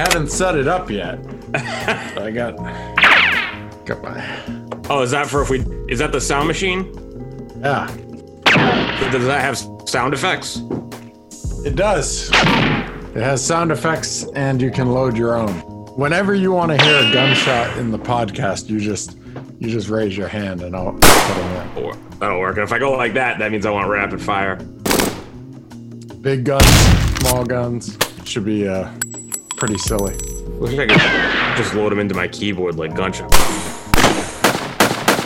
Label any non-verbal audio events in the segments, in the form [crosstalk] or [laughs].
haven't set it up yet. [laughs] I got got my Oh, is that for if we? Is that the sound machine? yeah. Does that have sound effects? It does. It has sound effects, and you can load your own. Whenever you want to hear a gunshot in the podcast, you just you just raise your hand, and I'll put them Or that'll work. And if I go like that, that means I want rapid fire. Big guns, small guns. Should be uh, pretty silly. Wish I could just load them into my keyboard like gunshot. Like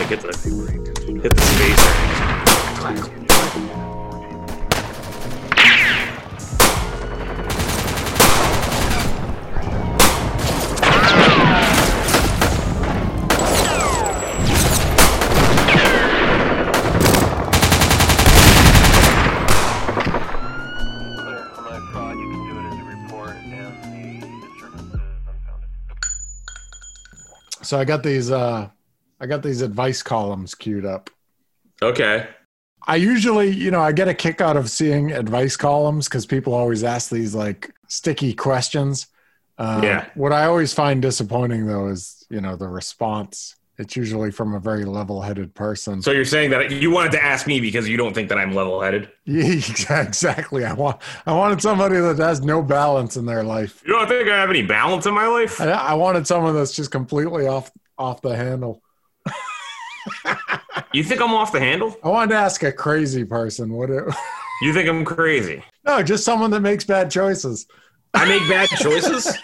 hit the hit the space. Clear. So I got these uh, I got these advice columns queued up. Okay. I usually, you know, I get a kick out of seeing advice columns because people always ask these like sticky questions. Uh, Yeah. What I always find disappointing though is, you know, the response. It's usually from a very level-headed person. So you're saying that you wanted to ask me because you don't think that I'm level-headed? [laughs] Yeah, exactly. I want, I wanted somebody that has no balance in their life. You don't think I have any balance in my life? I, I wanted someone that's just completely off, off the handle. [laughs] You think I'm off the handle? I wanted to ask a crazy person. What? It, [laughs] You think I'm crazy? no, just someone that makes bad choices. I make bad choices?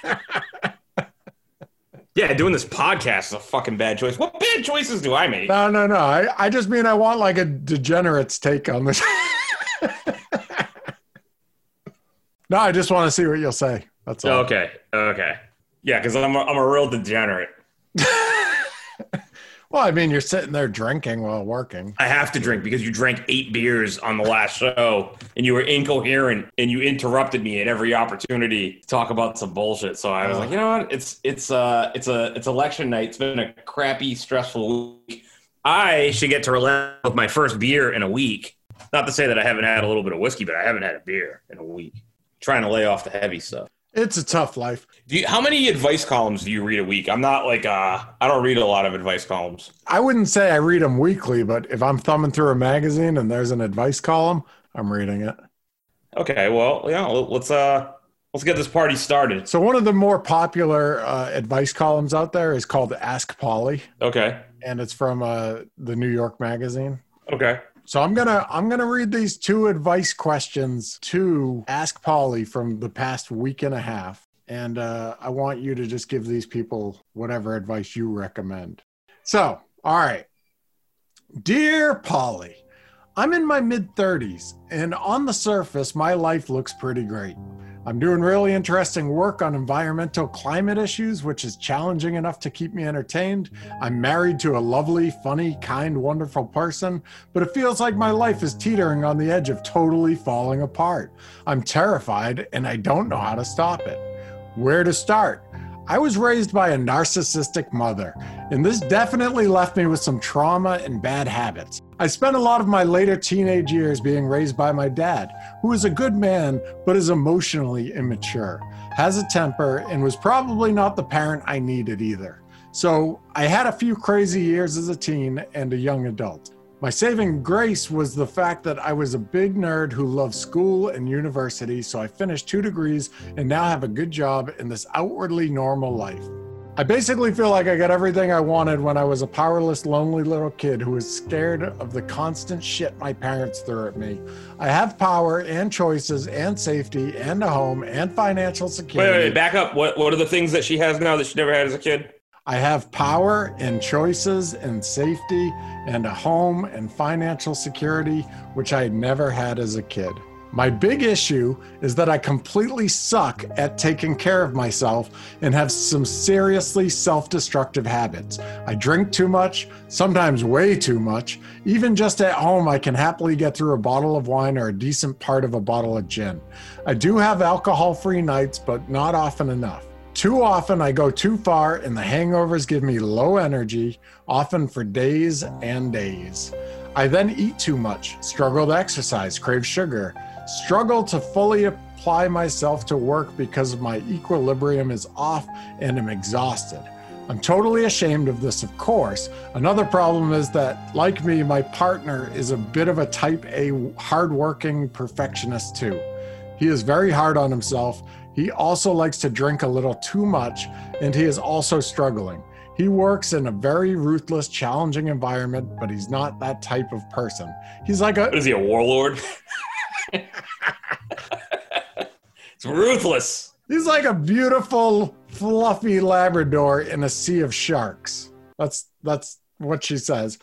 Yeah, doing this podcast is a fucking bad choice. What bad choices do I make? No, no, no. I, I just mean I want like a degenerate's take on this. [laughs] no, I just want to see what you'll say. That's all. Okay, okay. Yeah, because I'm a, I'm a real degenerate. [laughs] Well, I mean, you're sitting there drinking while working. I have to drink because you drank eight beers on the last show and you were incoherent and you interrupted me at every opportunity to talk about some bullshit. So I was like, you know what? It's it's uh it's a it's election night. It's been a crappy, stressful week. I should get to relax with my first beer in a week. Not to say that I haven't had a little bit of whiskey, but I haven't had a beer in a week. Trying to lay off the heavy stuff. It's a tough life. Do you, how many advice columns do you read a week? I'm not like uh I don't read a lot of advice columns. I wouldn't say I read them weekly, but if I'm thumbing through a magazine and there's an advice column, I'm reading it. Okay, well, yeah, let's uh let's get this party started. So one of the more popular uh, advice columns out there is called Ask Polly, Okay. and it's from uh, the New York Magazine. Okay. So I'm gonna I'm gonna read these two advice questions to Ask Polly from the past week and a half, and uh, I want you to just give these people whatever advice you recommend. So, all right, dear Polly, I'm in my mid 30s, and on the surface, my life looks pretty great. I'm doing really interesting work on environmental climate issues, which is challenging enough to keep me entertained. I'm married to a lovely, funny, kind, wonderful person, but it feels like my life is teetering on the edge of totally falling apart. I'm terrified and I don't know how to stop it. Where to start? I was raised by a narcissistic mother, and this definitely left me with some trauma and bad habits. I spent a lot of my later teenage years being raised by my dad, who is a good man but is emotionally immature, has a temper, and was probably not the parent I needed either. So I had a few crazy years as a teen and a young adult. My saving grace was the fact that I was a big nerd who loved school and university, so I finished two degrees and now have a good job in this outwardly normal life. I basically feel like I got everything I wanted when I was a powerless, lonely little kid who was scared of the constant shit my parents threw at me. I have power and choices and safety and a home and financial Wait, security. wait, wait, back up. What what are the things that she has now that she never had as a kid? I have power and choices and safety and a home and financial security, which I never had as a kid. My big issue is that I completely suck at taking care of myself and have some seriously self destructive habits. I drink too much, sometimes way too much. Even just at home, I can happily get through a bottle of wine or a decent part of a bottle of gin. I do have alcohol free nights, but not often enough. Too often, I go too far, and the hangovers give me low energy, often for days and days. I then eat too much, struggle to exercise, crave sugar, struggle to fully apply myself to work because my equilibrium is off and I'm exhausted. I'm totally ashamed of this, of course. Another problem is that, like me, my partner is a bit of a type A hardworking perfectionist too. He is very hard on himself. He also likes to drink a little too much, and he is also struggling. He works in a very ruthless, challenging environment, but he's not that type of person. He's like a is he, a warlord? [laughs] it's ruthless. He's like a beautiful, fluffy Labrador in a sea of sharks. That's that's what she says.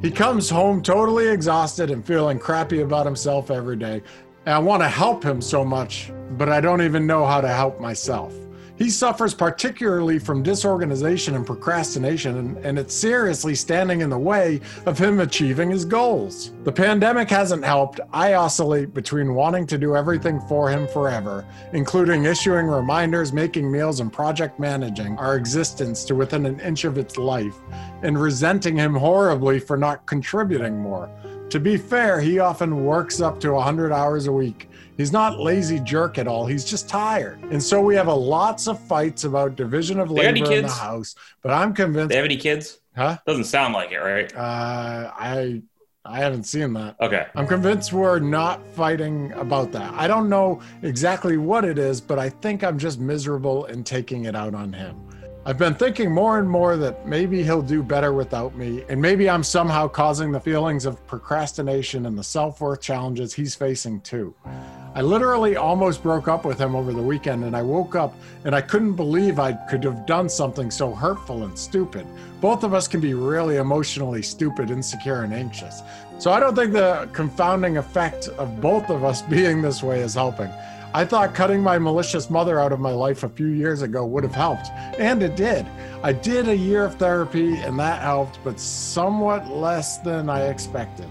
He comes home totally exhausted and feeling crappy about himself every day. And I want to help him so much, but I don't even know how to help myself. He suffers particularly from disorganization and procrastination, and, and it's seriously standing in the way of him achieving his goals. The pandemic hasn't helped. I oscillate between wanting to do everything for him forever, including issuing reminders, making meals, and project managing our existence to within an inch of its life, and resenting him horribly for not contributing more. To be fair, he often works up to 100 hours a week. He's not lazy jerk at all. He's just tired. And so we have a lots of fights about division of They labor in the house. But I'm convinced They have any kids? huh? Doesn't sound like it, right? Uh I I haven't seen that. Okay. I'm convinced we're not fighting about that. I don't know exactly what it is, but I think I'm just miserable and taking it out on him. I've been thinking more and more that maybe he'll do better without me, and maybe I'm somehow causing the feelings of procrastination and the self worth challenges he's facing too. I literally almost broke up with him over the weekend, and I woke up and I couldn't believe I could have done something so hurtful and stupid. Both of us can be really emotionally stupid, insecure, and anxious. So I don't think the confounding effect of both of us [laughs] being this way is helping. I thought cutting my malicious mother out of my life a few years ago would have helped, and it did. I did a year of therapy, and that helped, but somewhat less than I expected.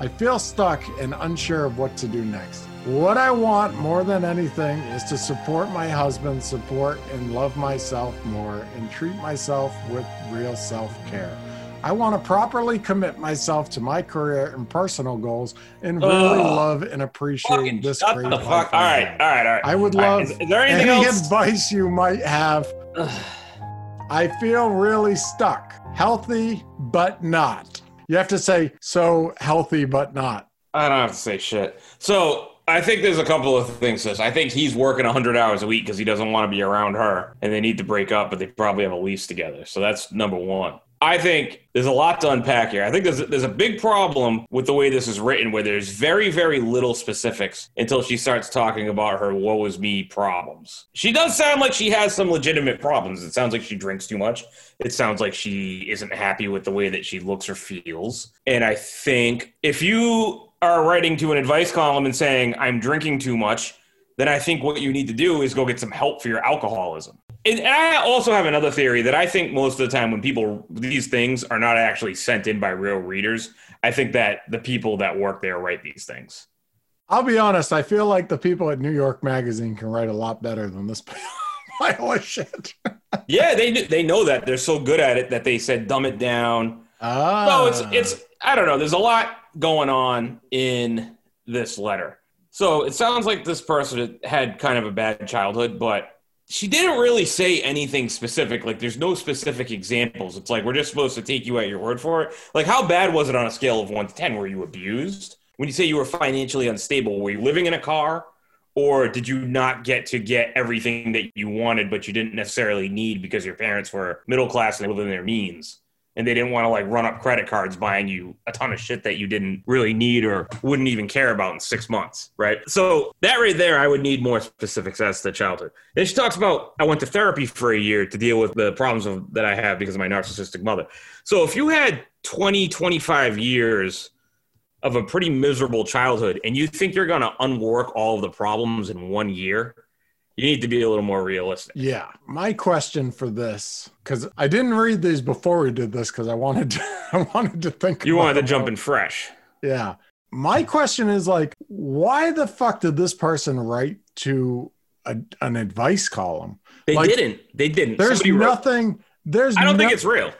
I feel stuck and unsure of what to do next. What I want more than anything is to support my husband, support and love myself more, and treat myself with real self care. I want to properly commit myself to my career and personal goals and really Ugh. love and appreciate this great life All right, all right, all right. I would All right, love Is, is there anything any else? advice you might have. [sighs] I feel really stuck. Healthy, but not. You have to say so healthy, but not. I don't have to say shit. So I think there's a couple of things. Sis. I think he's working 100 hours a week because he doesn't want to be around her, and they need to break up, but they probably have a lease together. So that's number one. I think there's a lot to unpack here. I think there's a, there's a big problem with the way this is written, where there's very very little specifics until she starts talking about her "woe is me" problems. She does sound like she has some legitimate problems. It sounds like she drinks too much. It sounds like she isn't happy with the way that she looks or feels. And I think if you are writing to an advice column and saying, I'm drinking too much, then I think what you need to do is go get some help for your alcoholism. And and I also have another theory that I think most of the time when people, these things are not actually sent in by real readers, I think that the people that work there write these things. I'll be honest, I feel like the people at New York Magazine can write a lot better than this [laughs] pile of shit. Yeah, they they know that they're so good at it that they said dumb it down. Ah. So it's it's I don't know. There's a lot going on in this letter. So it sounds like this person had kind of a bad childhood, but she didn't really say anything specific. Like there's no specific examples. It's like we're just supposed to take you at your word for it. Like how bad was it on a scale of one to ten? Were you abused? When you say you were financially unstable, were you living in a car? Or did you not get to get everything that you wanted, but you didn't necessarily need because your parents were middle class and they lived in their means? And they didn't want to like run up credit cards buying you a ton of shit that you didn't really need or wouldn't even care about in six months, right? So that right there, I would need more specifics as to childhood. Then she talks about I went to therapy for a year to deal with the problems of, that I have because of my narcissistic mother. So if you had 20, 25 years of a pretty miserable childhood and you think you're going to unwork all of the problems in one year, you need to be a little more realistic. Yeah. My question for this, because I didn't read these before we did this because I wanted to [laughs] I wanted to think You wanted to jump in fresh. Yeah. My question is like, why the fuck did this person write to a, an advice column? They Like, didn't. They didn't. There's Somebody wrote- nothing. There's I don't think it's real.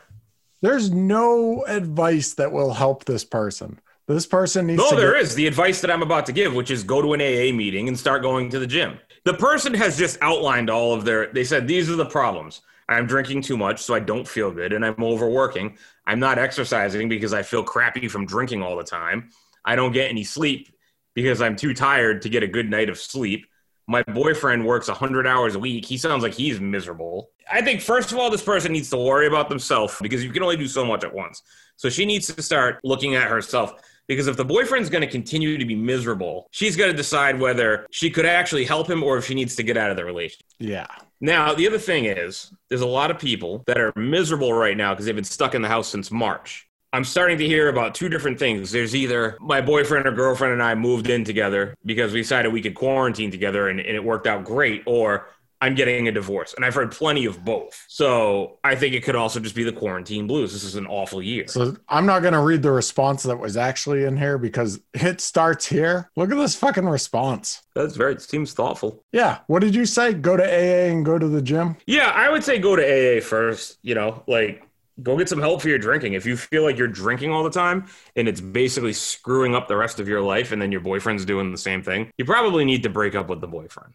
there's no advice that will help this person. This person needs No, there get- is the advice that I'm about to give, which is go to an AA meeting and start going to the gym. The person has just outlined all of their. They said these are the problems. I'm drinking too much, so I don't feel good, and I'm overworking. I'm not exercising because I feel crappy from drinking all the time. I don't get any sleep because I'm too tired to get a good night of sleep. My boyfriend works 100 hours a week. He sounds like he's miserable. I think, first of all, this person needs to worry about themselves because you can only do so much at once. So she needs to start looking at herself because if the boyfriend's going to continue to be miserable, she's got to decide whether she could actually help him or if she needs to get out of the relationship. yeah. Now, the other thing is, there's a lot of people that are miserable right now because they've been stuck in the house since March. I'm starting to hear about two different things. There's either my boyfriend or girlfriend and I moved in together because we decided we could quarantine together and, and it worked out great, or I'm getting a divorce. And I've heard plenty of both. So I think it could also just be the quarantine blues. This is an awful year. So I'm not going to read the response that was actually in here because it starts here. Look at this fucking response. That's very, it seems thoughtful. Yeah. What did you say? Go to AA and go to the gym? Yeah, I would say go to AA first. You know, like go get some help for your drinking. If you feel like you're drinking all the time and it's basically screwing up the rest of your life, and then your boyfriend's doing the same thing, you probably need to break up with the boyfriend.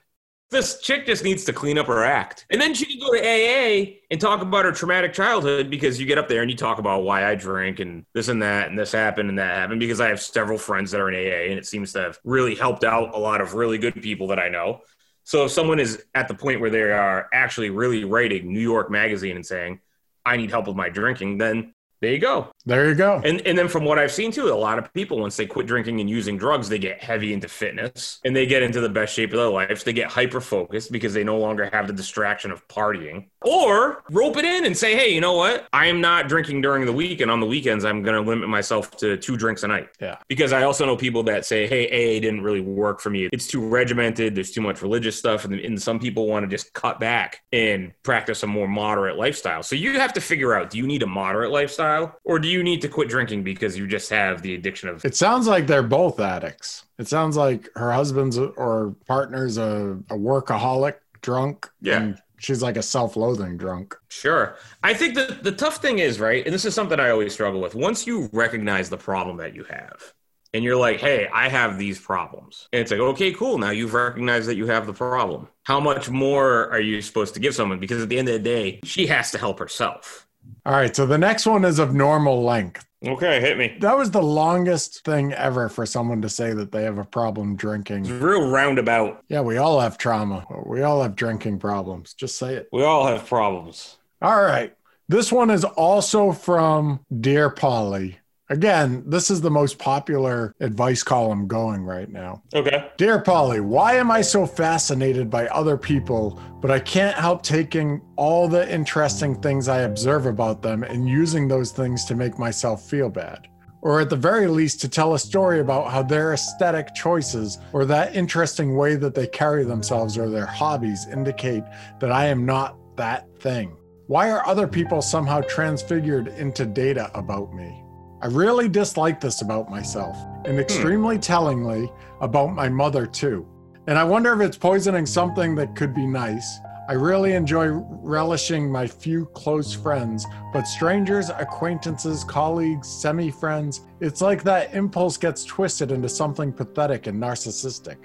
This chick just needs to clean up her act. And then she can go to AA and talk about her traumatic childhood because you get up there and you talk about why I drink and this and that and this happened and that happened because I have several friends that are in AA and it seems to have really helped out a lot of really good people that I know. So if someone is at the point where they are actually really writing New York Magazine and saying, I need help with my drinking, then there you go. There you go. And and then from what I've seen too, a lot of people once they quit drinking and using drugs, they get heavy into fitness and they get into the best shape of their lives. They get hyper focused because they no longer have the distraction of partying. Or rope it in and say, hey, you know what? I am not drinking during the week, and on the weekends, I'm going to limit myself to two drinks a night. Yeah. Because I also know people that say, hey, AA didn't really work for me. It's too regimented. There's too much religious stuff. And, and some people want to just cut back and practice a more moderate lifestyle. So you have to figure out do you need a moderate lifestyle or do you need to quit drinking because you just have the addiction of. It sounds like they're both addicts. It sounds like her husband's or partner's a, a workaholic drunk. Yeah. And she's like a self loathing drunk. Sure. I think that the tough thing is, right? And this is something I always struggle with. Once you recognize the problem that you have, and you're like, hey, I have these problems. And it's like, okay, cool. Now you've recognized that you have the problem. How much more are you supposed to give someone? Because at the end of the day, she has to help herself. All right. So the next one is of normal length. Okay, hit me. That was the longest thing ever for someone to say that they have a problem drinking. It's real roundabout. Yeah, we all have trauma. We all have drinking problems. Just say it. We all have problems. All right. This one is also from Dear Polly. Again, this is the most popular advice column going right now. Okay. Dear Polly, why am I so fascinated by other people, but I can't help taking all the interesting things I observe about them and using those things to make myself feel bad? Or at the very least, to tell a story about how their aesthetic choices or that interesting way that they carry themselves or their hobbies indicate that I am not that thing. Why are other people somehow transfigured into data about me? I really dislike this about myself, and hmm. extremely tellingly about my mother, too. And I wonder if it's poisoning something that could be nice. I really enjoy relishing my few close friends, but strangers, acquaintances, colleagues, semi friends, it's like that impulse gets twisted into something pathetic and narcissistic.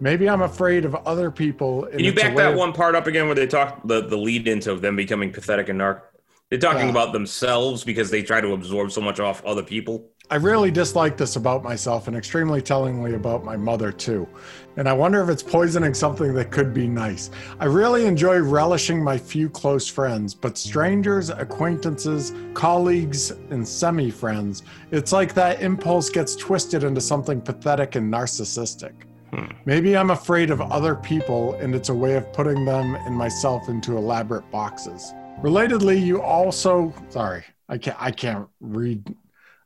Maybe I'm afraid of other people. Can you back that of- one part up again where they talk the, the lead into them becoming pathetic and narc? They're talking Yeah. about themselves because they try to absorb so much off other people. I really dislike this about myself and extremely tellingly about my mother, too. And I wonder if it's poisoning something that could be nice. I really enjoy relishing my few close friends, but strangers, acquaintances, colleagues, and semi friends, it's like that impulse gets twisted into something pathetic and narcissistic. Hmm. Maybe I'm afraid of other people, and it's a way of putting them and myself into elaborate boxes. Relatedly, you also sorry, I can't I can't read.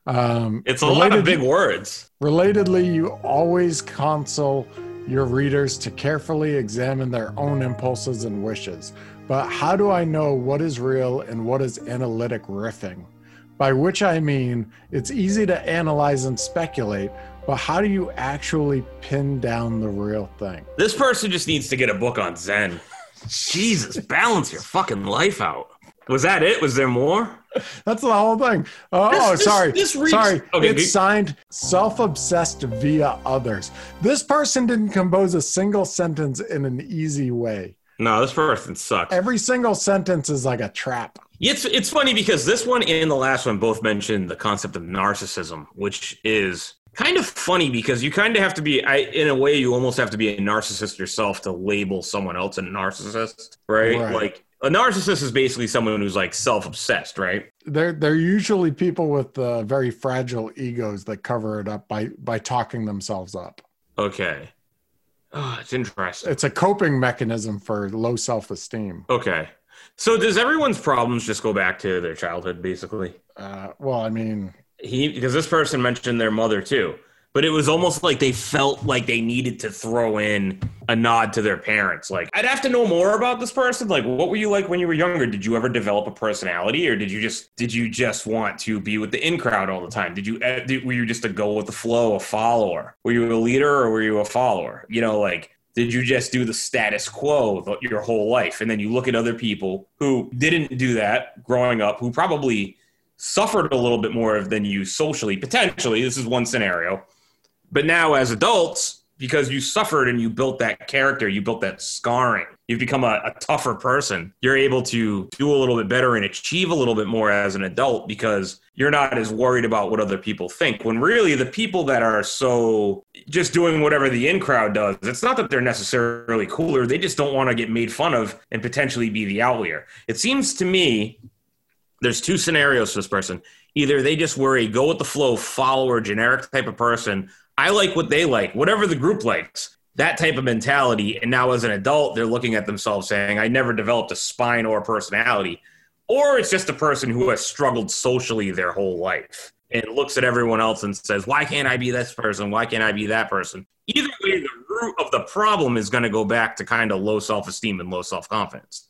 Um, It's a lot of big words. Relatedly, you always counsel your readers to carefully examine their own impulses and wishes. But how do I know what is real and what is analytic riffing? By which I mean, it's easy to analyze and speculate, but how do you actually pin down the real thing? This person just needs to get a book on Zen. Jesus, balance your fucking life out. Was that it? Was there more? That's the whole thing. Oh, This- oh, this- sorry. this reads- sorry. Okay, it's be- signed self-obsessed via others. This person didn't compose a single sentence in an easy way. No, this person sucks. Every single sentence is like a trap. It's it's funny because this one and the last one both mentioned the concept of narcissism, which is kind of funny because you kind of have to be I, in a way you almost have to be a narcissist yourself to label someone else a narcissist, right? Right. Like a narcissist is basically someone who's like self-obsessed, right? They're they're usually people with uh, very fragile egos that cover it up by by talking themselves up. Okay. Oh, it's interesting. It's a coping mechanism for low self-esteem. Okay. So does everyone's problems just go back to their childhood basically? Uh, well, I mean, he because this person mentioned their mother too. But it was almost like they felt like they needed to throw in a nod to their parents. Like i'd have to know more about this person. Like what were you like when you were younger? Did you ever develop a personality or did you just did you just want to be with the in crowd all the time? Did you uh, did, were you just a go with the flow a follower? Were you a leader or were you a follower? You know like did you just do the status quo your whole life? And then you look at other people who didn't do that growing up who probably suffered a little bit more than you socially, potentially. This is one scenario. But now, as adults, because you suffered and you built that character, you built that scarring, you've become a, a tougher person. You're able to do a little bit better and achieve a little bit more as an adult because you're not as worried about what other people think. When really, the people that are so just doing whatever the in crowd does, it's not that they're necessarily cooler. They just don't want to get made fun of and potentially be the outlier. It seems to me there's two scenarios for this person. Either they just a go with the flow follower, generic type of person. I like what they like, whatever the group likes, that type of mentality. And now as an adult, they're looking at themselves saying, I never developed a spine or a personality. Or it's just a person who has struggled socially their whole life and looks at everyone else and says, Why can't I be this person? Why can't I be that person? Either way, the root of the problem is going to go back to kind of low self esteem and low self confidence.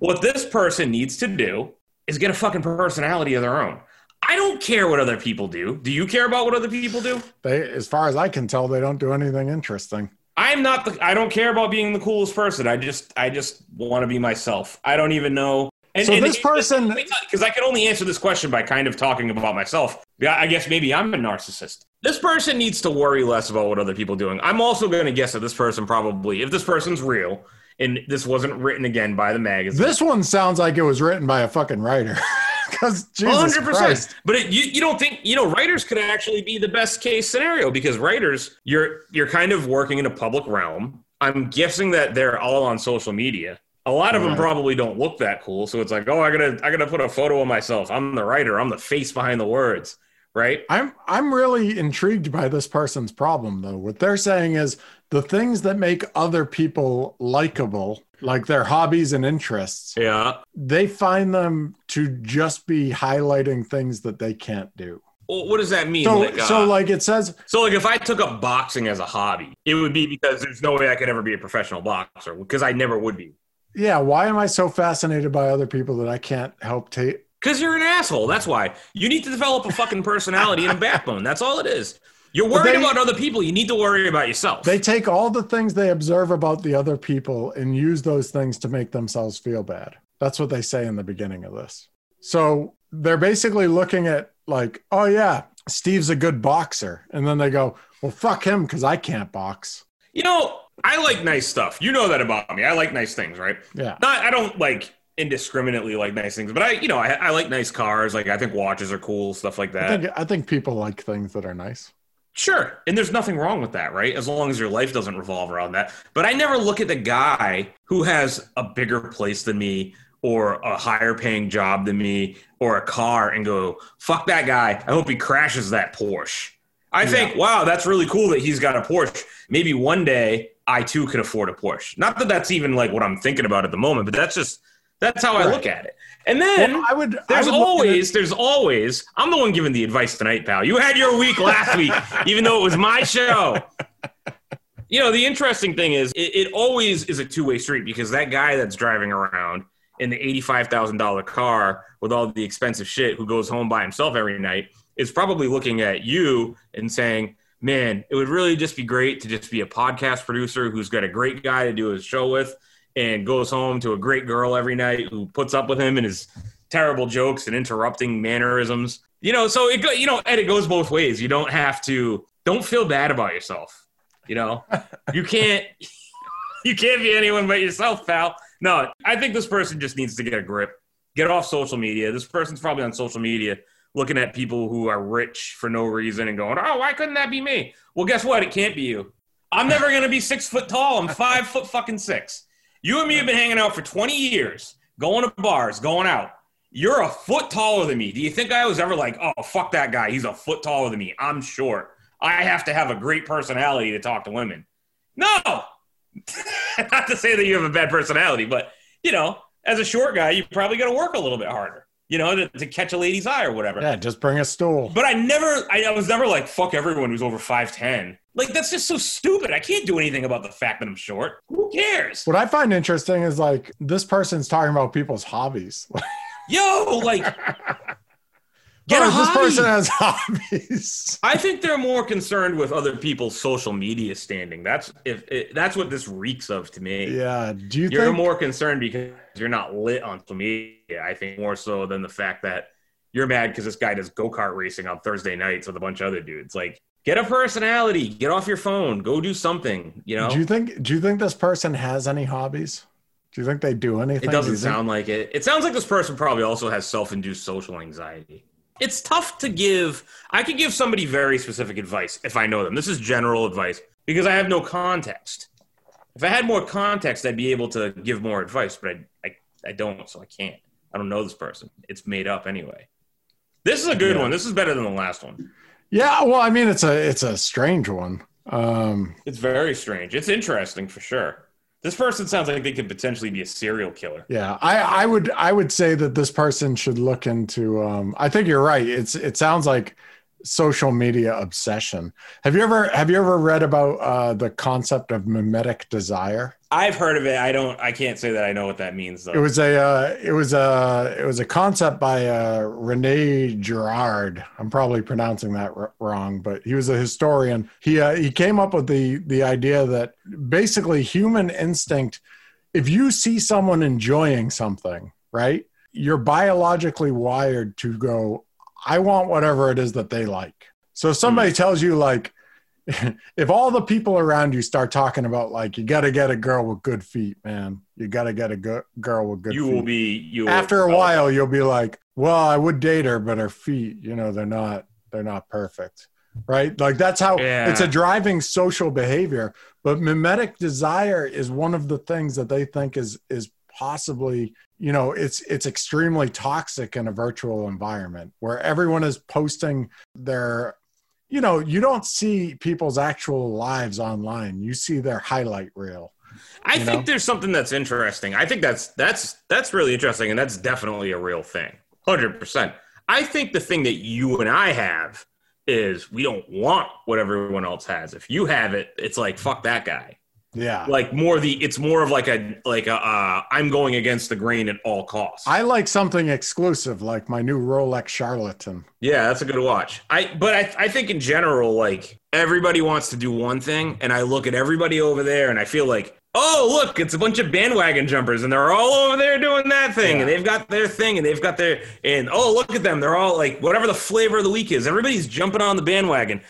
What this person needs to do is get a fucking personality of their own. I don't care what other people do. Do you care about what other people do? they, as far as I can tell, they don't do anything interesting. I'm not the I don't care about being the coolest person. I just I just want to be myself. I don't even know. And, So this person- because I can only answer this question by kind of talking about myself. Yeah, I guess maybe I'm a narcissist. This person needs to worry less about what other people are doing. I'm also going to guess that this person probably, if this person's real, and this wasn't written again by the magazine, This one sounds like it was written by a fucking writer. [laughs] Because Jesus hundred Christ. percent. But it, you you don't think you know writers could actually be the best case scenario because writers you're you're kind of working in a public realm. I'm guessing that they're all on social media. A lot of them probably don't look that cool, so it's like, oh, I gotta I gotta put a photo of myself. I'm the writer. I'm the face behind the words, right? I'm I'm really intrigued by this person's problem though. What they're saying is the things that make other people likable, like their hobbies and interests, Yeah. they find them to just be highlighting things that they can't do. Well, what does that mean? So like, uh, so like it says so like if I took up boxing as a hobby, it would be because there's no way I could ever be a professional boxer because I never would be. yeah, why am I so fascinated by other people that I can't help take Because you're an asshole. That's why. You need to develop a fucking personality and a backbone. That's all it is. You're worried they- about other people. You need to worry about yourself. they take all the things they observe about the other people and use those things to make themselves feel bad. That's what they say in the beginning of this. So they're basically looking at like, oh yeah, Steve's a good boxer, and then they go, well, fuck him because I can't box. you know, I like nice stuff. You know that about me. I like nice things, right? Yeah, Not, I don't like indiscriminately like nice things, but I, you know, I, I like nice cars. Like I think watches are cool, stuff like I that. think I think people like things that are nice. Sure. And there's nothing wrong with that, right? As long as your life doesn't revolve around that. But I never look at the guy who has a bigger place than me or a higher paying job than me or a car and go, fuck that guy. I hope he crashes that Porsche. I think, wow, that's really cool that he's got a Porsche. Maybe one day I too could afford a Porsche. Not that that's even like what I'm thinking about at the moment, but that's just, that's how I look at it. And then Well, I would. I there's would look at always, there's always, I'm the one giving the advice tonight, pal. You had your week last week, [laughs] even though it was my show. You know, the interesting thing is, it, it always is a two way street because that guy that's driving around in the $85,000 car with all the expensive shit who goes home by himself every night is probably looking at you and saying, man, it would really just be great to just be a podcast producer who's got a great guy to do his show with and goes home to a great girl every night who puts up with him and his terrible jokes and interrupting mannerisms. You know, so it go, you know, and it goes both ways. You don't have to don't feel bad about yourself. You know, [laughs] you can't [laughs] you can't be anyone but yourself, pal. No, I think this person just needs to get a grip. Get off social media. This person's probably on social media looking at people who are rich for no reason and going, "Oh, why couldn't that be me?" Well, guess what? It can't be you. I'm never gonna be six foot tall. I'm five foot fucking six. You and me have been hanging out for 20 years, going to bars, going out. You're a foot taller than me. Do you think I was ever like, oh, fuck that guy? He's a foot taller than me. I'm short. I have to have a great personality to talk to women. No, [laughs] not to say that you have a bad personality, but you know, as a short guy, you probably got to work a little bit harder, you know, to, to catch a lady's eye or whatever. Yeah, just bring a stool. But I never, I, I was never like, fuck everyone who's over 5'10. Like, that's just so stupid. I can't do anything about the fact that I'm short. Who cares? What I find interesting is like this person's talking about people's hobbies. [laughs] Yo, like, oh, get a Oh, this person has [laughs] hobbies. I think they're more concerned with other people's social media standing. That's if it, that's what this reeks of to me. Yeah. Do you You're think more concerned because you're not lit on social media. I think more so than the fact that you're mad because this guy does go kart racing on Thursday nights with a bunch of other dudes. Like, get a personality, get off your phone, go do something. You know, do you think do you think this person has any hobbies? Do you think they do anything? it doesn't think- sound like it. It sounds like this person probably also has self-induced social anxiety. It's tough to give. I could give somebody very specific advice if I know them. This is general advice because I have no context. If I had more context, I'd be able to give more advice, but I, I, I don't, so I can't. I don't know this person. It's made up anyway. This is a good Yeah. one. This is better than the last one. Yeah, well, I mean it's a it's a strange one. Um It's very strange. It's interesting for sure. This person sounds like they could potentially be a serial killer. Yeah, I, I would I would say that this person should look into. Um, I think you're right. It's it sounds like social media obsession. Have you ever have you ever read about uh, the concept of mimetic desire? I've heard of it. I don't. I can't say that I know what that means though. It was a uh, it was a it was a concept by uh, Rene Girard. I'm probably pronouncing that r- wrong, but he was a historian. He uh, he came up with the the idea that basically human instinct. If you see someone enjoying something, right, you're biologically wired to go. I want whatever it is that they like. So if somebody tells you like. If all the people around you start talking about like you got to get a girl with good feet, man, you got to get a go- girl with good you feet will be. You will- after a while you'll be like well i would date her but her feet you know they're not they're not perfect right like that's how Yeah. it's a driving social behavior but mimetic desire is one of the things that they think is is possibly you know it's it's extremely toxic in a virtual environment where everyone is posting their you know you don't see people's actual lives online you see their highlight reel I think know? there's something that's interesting. I think that's that's that's really interesting, and that's definitely a real thing, hundred percent. I think the thing that you and I have is we don't want what everyone else has. If you have it, it's like fuck that guy. Yeah Like more the it's more of like a like a uh, I'm going against the grain at all costs. I like something exclusive, like my new Rolex Charlatan. Yeah, that's a good watch. I but I I think in general, like everybody wants to do one thing, and I look at everybody over there, and I feel like, oh look, it's a bunch of bandwagon jumpers, and they're all over there doing that thing, Yeah. and they've got their thing, and they've got their and oh look at them, they're all like whatever the flavor of the week is, everybody's jumping on the bandwagon,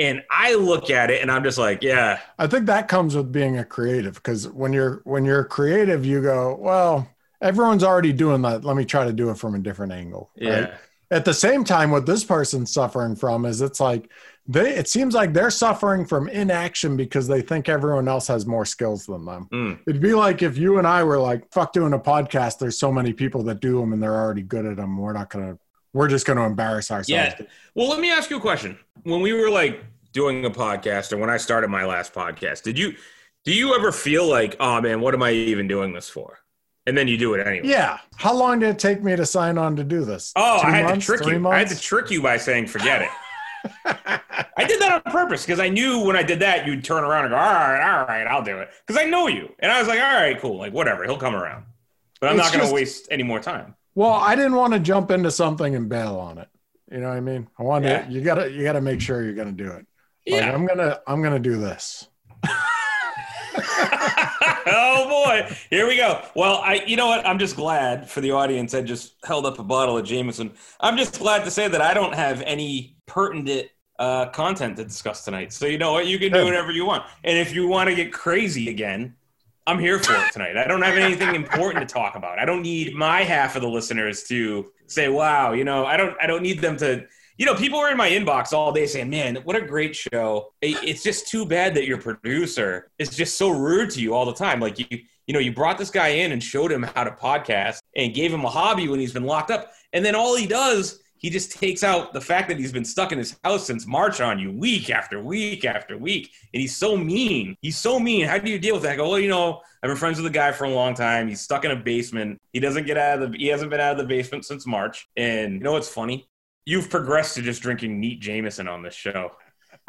and I look at it, and I'm just like, yeah, I think that comes with being a creative because when you're when you're creative, you go, well, everyone's already doing that. Let me try to do it from a different angle. yeah. Right? At the same time, what this person's suffering from is it's like they it seems like they're suffering from inaction because they think everyone else has more skills than them. Mm. It'd be like if you and I were like, fuck doing a podcast, there's so many people that do them and they're already good at them. We're not gonna we're just gonna embarrass ourselves. Yeah. Well, let me ask you a question. When we were like doing a podcast, or when I started my last podcast, did you do you ever feel like, oh man, what am I even doing this for? And then you do it anyway. Yeah. How long did it take me to sign on to do this? Oh, Two I had months? to trick you. I had to trick you by saying, forget it. [laughs] I did that on purpose because I knew when I did that, you'd turn around and go, all right, all right, I'll do it. Because I know you. And I was like, all right, cool. Like, whatever. He'll come around. But I'm It's not going to waste any more time. Well, I didn't want to jump into something and bail on it. You know what I mean? I wanted Yeah. to, you gotta you gotta make sure you're gonna do it. Like, Yeah. I'm gonna I'm gonna do this. [laughs] oh boy, here we go. Well, I, you know what? I'm just glad for the audience. I just held up a bottle of Jameson. I'm just glad to say that I don't have any pertinent uh, content to discuss tonight. So you know what? You can do whatever you want. And if you want to get crazy again, I'm here for it tonight. I don't have anything important to talk about. I don't need my half of the listeners to say, "Wow," you know. I don't. I don't need them to. You know, people were in my inbox all day saying, "Man, what a great show!" It's just too bad that your producer is just so rude to you all the time. Like you, you know, you brought this guy in and showed him how to podcast and gave him a hobby when he's been locked up, and then all he does, he just takes out the fact that he's been stuck in his house since March on you, week after week after week, and he's so mean. He's so mean. How do you deal with that? I go, well, you know, I've been friends with the guy for a long time. He's stuck in a basement. He doesn't get out of the. He hasn't been out of the basement since March. And you know what's funny? You've progressed to just drinking neat Jameson on this show. [laughs]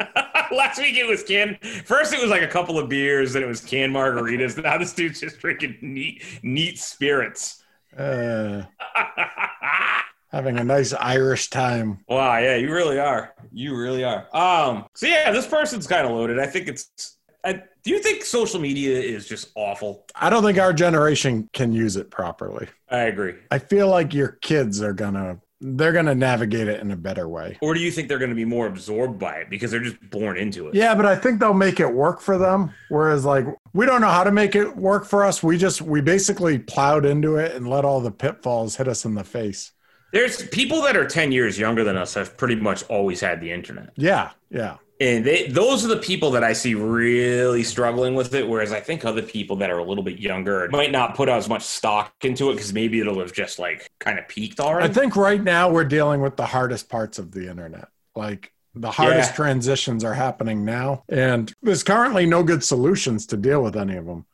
Last week it was can. First it was like a couple of beers, then it was canned margaritas. Now this dude's just drinking neat, neat spirits. Uh, [laughs] having a nice Irish time. wow, yeah, you really are. You really are. Um. So yeah, this person's kind of loaded. I think it's. I, do you think social media is just awful? I don't think our generation can use it properly. I agree. I feel like your kids are gonna they're gonna navigate it in a better way. Or do you think they're going to be more absorbed by it because they're just born into it? Yeah, but I think they'll make it work for them. Whereas like we don't know how to make it work for us. We just we basically plowed into it and let all the pitfalls hit us in the face. There's people that are 10 years younger than us have pretty much always had the internet. Yeah, yeah. And they, those are the people that I see really struggling with it. Whereas I think other people that are a little bit younger might not put as much stock into it because maybe it'll have just like kind of peaked already. I think right now we're dealing with the hardest parts of the internet. Like the hardest Yeah. transitions are happening now, and there's currently no good solutions to deal with any of them.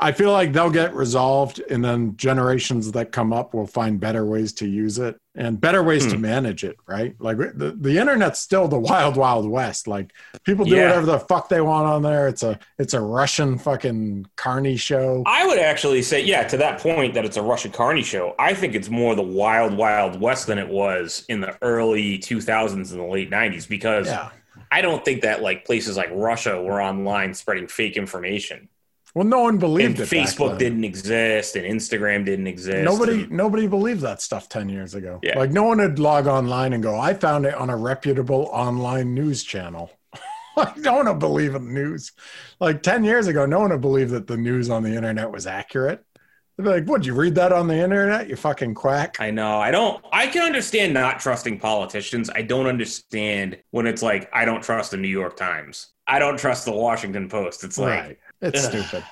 I feel like they'll get resolved, and then generations that come up will find better ways to use it and better ways to Hmm. manage it. Right? Like the, the internet's still the wild, wild west. Like people do Yeah. whatever the fuck they want on there. It's a it's a Russian fucking carny show. I would actually say, yeah, to that point that it's a Russian Carney show, I think it's more the wild, wild west than it was in the early 2000s and the late 90s because Yeah. I don't think that like places like Russia were online spreading fake information. Well, no one And believed it. back Facebook didn't exist and Instagram didn't exist. Nobody, and- nobody believed that stuff ten years ago. Yeah. Like no one would log online and go, "I found it on a reputable online news channel." [laughs] like no one would believe in news. Like ten years ago, no one would believe that the news on the internet was accurate. They'd be like, "Would you read that on the internet? You fucking quack." I know. I don't. I can understand not trusting politicians. I don't understand when it's like I don't trust the New York Times. I don't trust the Washington Post. It's like right. It's ugh. stupid.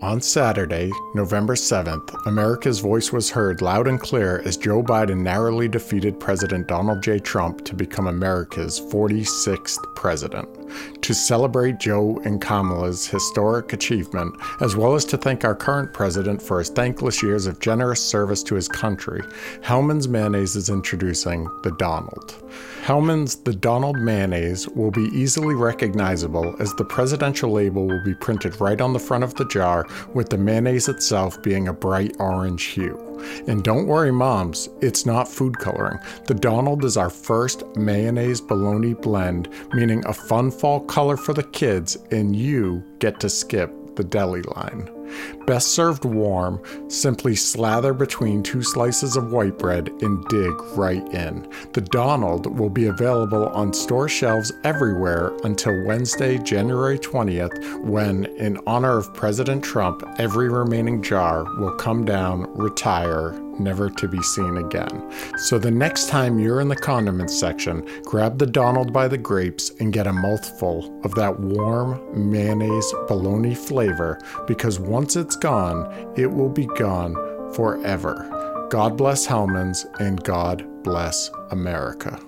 On Saturday, November 7th, America's voice was heard loud and clear as Joe Biden narrowly defeated President Donald J. Trump to become America's 46th president. To celebrate Joe and Kamala's historic achievement, as well as to thank our current president for his thankless years of generous service to his country, Hellmann's Mayonnaise is introducing the Donald. Hellmann's The Donald Mayonnaise will be easily recognizable as the presidential label will be printed right on the front of the jar, with the mayonnaise itself being a bright orange hue. And don't worry, moms, it's not food coloring. The Donald is our first mayonnaise bologna blend, meaning a fun fall color for the kids, and you get to skip the deli line. Best served warm, simply slather between two slices of white bread and dig right in. The Donald will be available on store shelves everywhere until Wednesday, January 20th, when, in honor of President Trump, every remaining jar will come down, retire, never to be seen again. So the next time you're in the condiments section, grab the Donald by the grapes and get a mouthful of that warm mayonnaise bologna flavor because once it's gone, it will be gone forever. God bless Hellmann's and God bless America.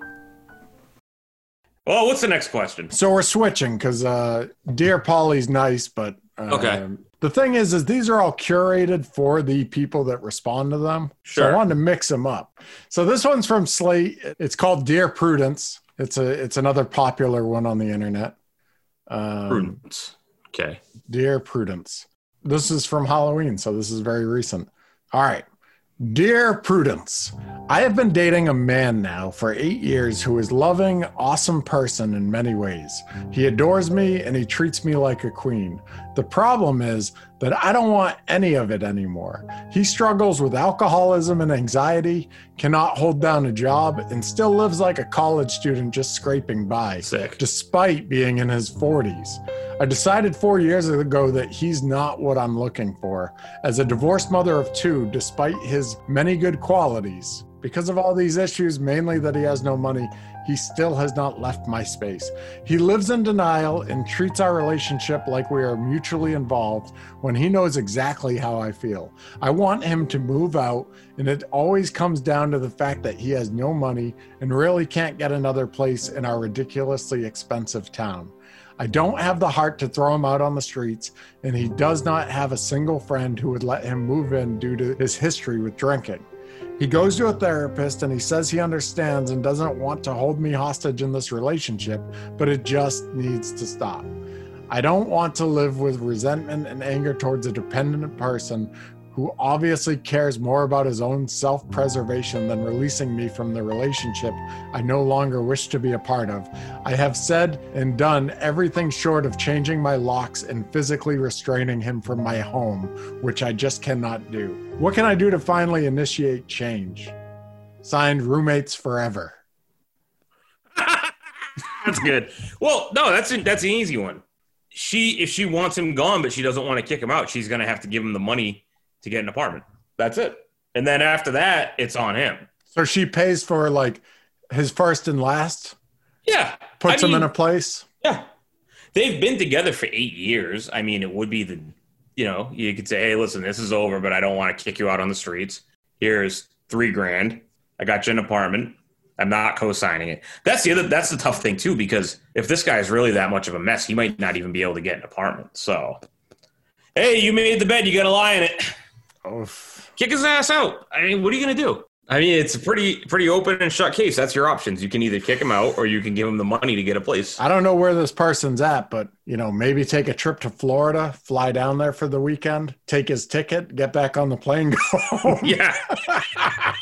Well, what's the next question? So we're switching because uh, Dear Polly's nice, but um, Okay. The thing is, is these are all curated for the people that respond to them. So I Sure. wanted to mix them up. So this one's from Slate. It's called Dear Prudence. It's a it's another popular one on the internet. Um, Prudence. Okay. Dear Prudence. This is from Halloween, so this is very recent. All right. Dear Prudence, I have been dating a man now for eight years who is loving, awesome person in many ways. He adores me and he treats me like a queen. The problem is that I don't want any of it anymore. He struggles with alcoholism and anxiety, cannot hold down a job, and still lives like a college student just scraping by, Sick. despite being in his 40s. I decided four years ago that he's not what I'm looking for. As a divorced mother of two, despite his many good qualities, because of all these issues, mainly that he has no money, he still has not left my space. He lives in denial and treats our relationship like we are mutually involved when he knows exactly how I feel. I want him to move out, and it always comes down to the fact that he has no money and really can't get another place in our ridiculously expensive town. I don't have the heart to throw him out on the streets, and he does not have a single friend who would let him move in due to his history with drinking. He goes to a therapist and he says he understands and doesn't want to hold me hostage in this relationship, but it just needs to stop. I don't want to live with resentment and anger towards a dependent person who obviously cares more about his own self preservation than releasing me from the relationship I no longer wish to be a part of. I have said and done everything short of changing my locks and physically restraining him from my home, which I just cannot do. What can I do to finally initiate change? Signed, roommates forever. [laughs] That's good. Well, no, that's a, that's an easy one. She, if she wants him gone, but she doesn't want to kick him out, she's going to have to give him the money to get an apartment. That's it. And then after that, it's on him. So she pays for like his first and last, Yeah, puts I him in a place. Yeah. They've been together for eight years. I mean, it would be the, you know, you could say, hey, listen, this is over, but I don't want to kick you out on the streets. Here's three grand. I got you an apartment. I'm not co-signing it. That's the other. That's the tough thing too, because if this guy is really that much of a mess, he might not even be able to get an apartment. So, hey, you made the bed. You got to lie in it. Oof. Kick his ass out. I mean, what are you gonna do? I mean, it's a pretty pretty open and shut case. That's your options. You can either kick him out or you can give him the money to get a place. I don't know where this person's at, but you know, maybe take a trip to Florida, fly down there for the weekend, take his ticket, get back on the plane, [laughs] go home. Yeah. [laughs]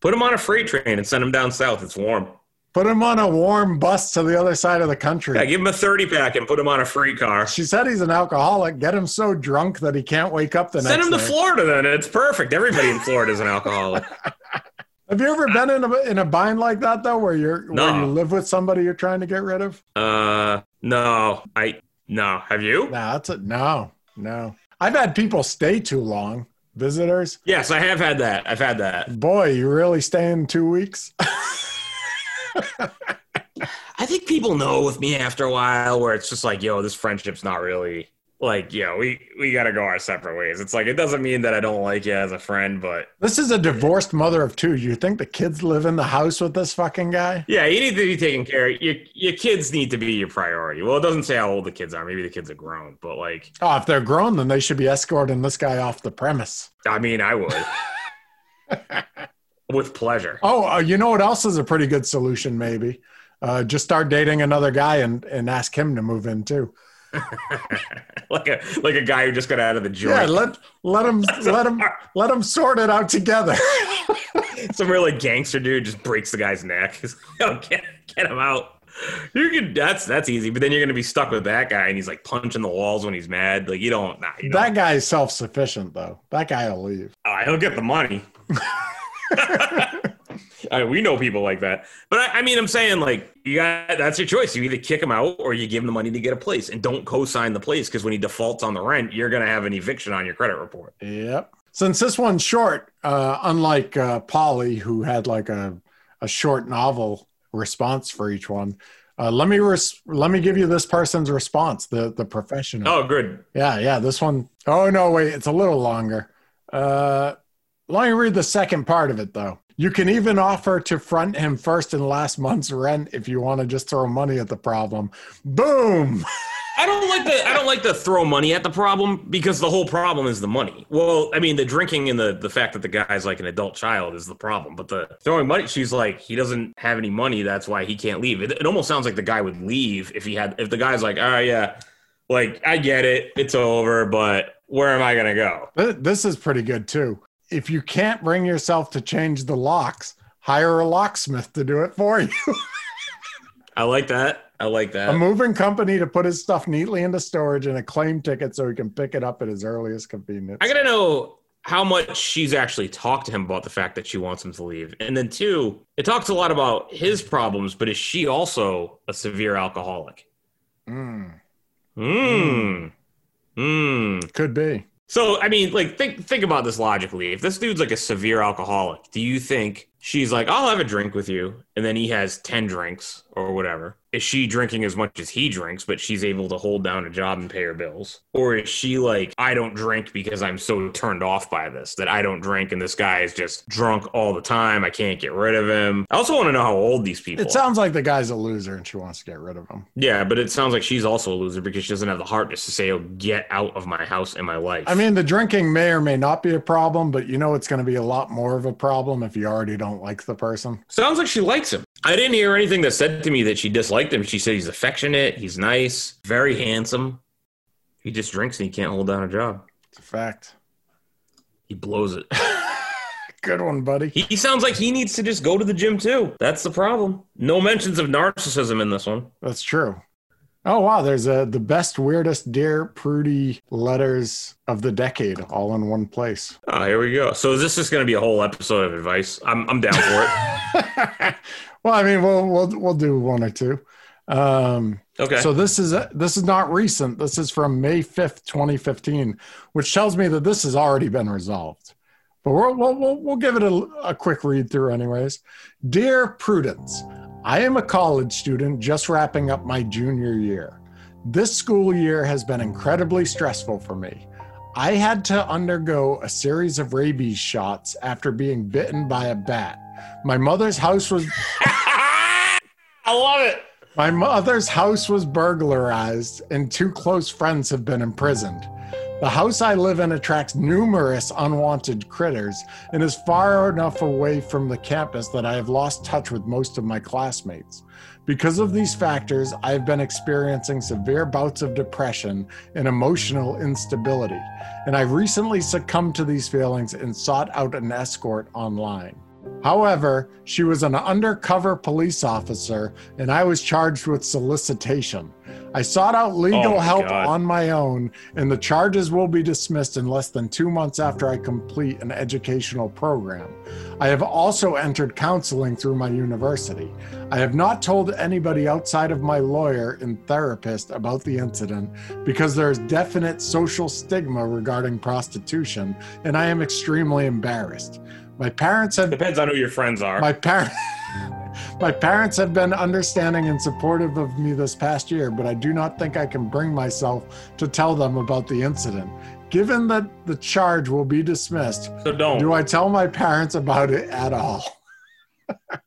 Put him on a freight train and send him down south. It's warm. Put him on a warm bus to the other side of the country. Yeah, give him a 30 pack and put him on a free car. She said he's an alcoholic. Get him so drunk that he can't wake up the Send next Send him to. Florida then. It's perfect. Everybody in Florida is an alcoholic. [laughs] Have you ever been in a in a bind like that though, where you're where you live with somebody you're trying to get rid of? Uh, no. I, no. Have you? Nah, that's it. No, no. I've had people stay too long. Visitors. Yes, I have had that. I've had that. Boy, you really staying two weeks? [laughs] I think people know with me after a while where it's just like, yo, this friendship's not really like, yo, we we got to go our separate ways. It's like it doesn't mean that I don't like you as a friend, but This is a divorced mother of two. You think the kids live in the house with this fucking guy? yeah, you need to be taken care of. Your your kids need to be your priority. Well, it doesn't say how old the kids are. Maybe the kids are grown, but like, Oh, if they're grown, then they should be escorting this guy off the premise. I mean, I would. [laughs] with pleasure. Oh, uh, you know what else is a pretty good solution? Maybe uh, just start dating another guy and and ask him to move in too. [laughs] like a like a guy who just got out of the joint. Yeah, let let him let him [laughs] let him sort it out together. [laughs] Some real like gangster dude just breaks the guy's neck. He's like, oh, get, get him out. You can that's that's easy, but then you're gonna be stuck with that guy, and he's like punching the walls when he's mad. Like you don't, nah, you that don't. guy's self sufficient though. That guy will leave. Uh, he'll get the money. [laughs] I mean, we know people like that, but I, I mean, I'm saying like you got that's your choice. You either kick him out or you give him the money to get a place, and don't co-sign the place because when he defaults on the rent, you're gonna have an eviction on your credit report. Yep. Since this one's short, uh, unlike uh, Polly, who had like a, a short novel response for each one, uh, let me res- let me give you this person's response. The the professional. Oh, good. Yeah, yeah. This one oh no, wait, it's a little longer. Uh, let me read the second part of it though. You can even offer to front him first and last month's rent if you want to just throw money at the problem. Boom. I don't like the I don't like to throw money at the problem because the whole problem is the money. Well, I mean the drinking and the the fact that the guy's like an adult child is the problem, but the throwing money she's like he doesn't have any money, that's why he can't leave. It, it almost sounds like the guy would leave if he had if the guy's like, "All right, yeah. Like I get it. It's over, but where am I going to go?" This is pretty good too. If you can't bring yourself to change the locks, hire a locksmith to do it for you. [laughs] I like that. I like that. a moving company to put his stuff neatly into storage and a claim ticket so he can pick it up at his earliest convenience. I gotta know how much she's actually talked to him about the fact that she wants him to leave. And then two, it talks a lot about his problems, but is she also a severe alcoholic? Mm, Hmm. Hmm. could be. So I mean, like think think about this logically. If this dude's like a severe alcoholic, do you think she's like, I'll have a drink with you, and then he has ten drinks or whatever? Is she drinking as much as he drinks, but she's able to hold down a job and pay her bills? Or is she like, I don't drink because I'm so turned off by this that I don't drink and this guy is just drunk all the time. I can't get rid of him. I also want to know how old these people It are. sounds like the guy's a loser and she wants to get rid of him. Yeah, but it sounds like she's also a loser because she doesn't have the heart to say, "Oh, get out of my house and my life." I mean, the drinking may or may not be a problem, but you know it's going to be a lot more of a problem if you already don't like the person. Sounds like she likes him. I didn't hear anything that said to me that she disliked him. She said he's affectionate, he's nice, very handsome. He just drinks and he can't hold down a job. It's a fact. He blows it. [laughs] Good one, buddy. he, he sounds like he needs to just go to the gym too. That's the problem. No mentions of narcissism in this one. That's true. Oh wow, there's a the best, weirdest, dear Prudie letters of the decade, all in one place. Oh, here we go. So is this just going to be a whole episode of advice? I'm I'm down for it. [laughs] well, I mean, we'll we'll we'll do one or two. Um, Okay. So this is this is not recent. This is from May fifth, twenty fifteen, which tells me that this has already been resolved. But we'll we'll we'll, we'll give it a, a quick read through, anyways. Dear Prudence, I am a college student just wrapping up my junior year. This school year has been incredibly stressful for me. I had to undergo a series of rabies shots after being bitten by a bat. My mother's house was [laughs] I love it. My mother's house was burglarized, and two close friends have been imprisoned. The house I live in attracts numerous unwanted critters and is far enough away from the campus that I have lost touch with most of my classmates. Because of these factors, I have been experiencing severe bouts of depression and emotional instability, and I recently succumbed to these feelings and sought out an escort online. However, she was an undercover police officer, and I was charged with solicitation. I sought out legal Oh help God. on my own, and the charges will be dismissed in less than two months after I complete an educational program. I have also entered counseling through my university. I have not told anybody outside of my lawyer and therapist about the incident because there is definite social stigma regarding prostitution, and I am extremely embarrassed. My parents have Depends on who your friends are. my parents [laughs] my parents have been understanding and supportive of me this past year, but I do not think I can bring myself to tell them about the incident. Given that the charge will be dismissed, so don't. do I tell my parents about it at all? [laughs]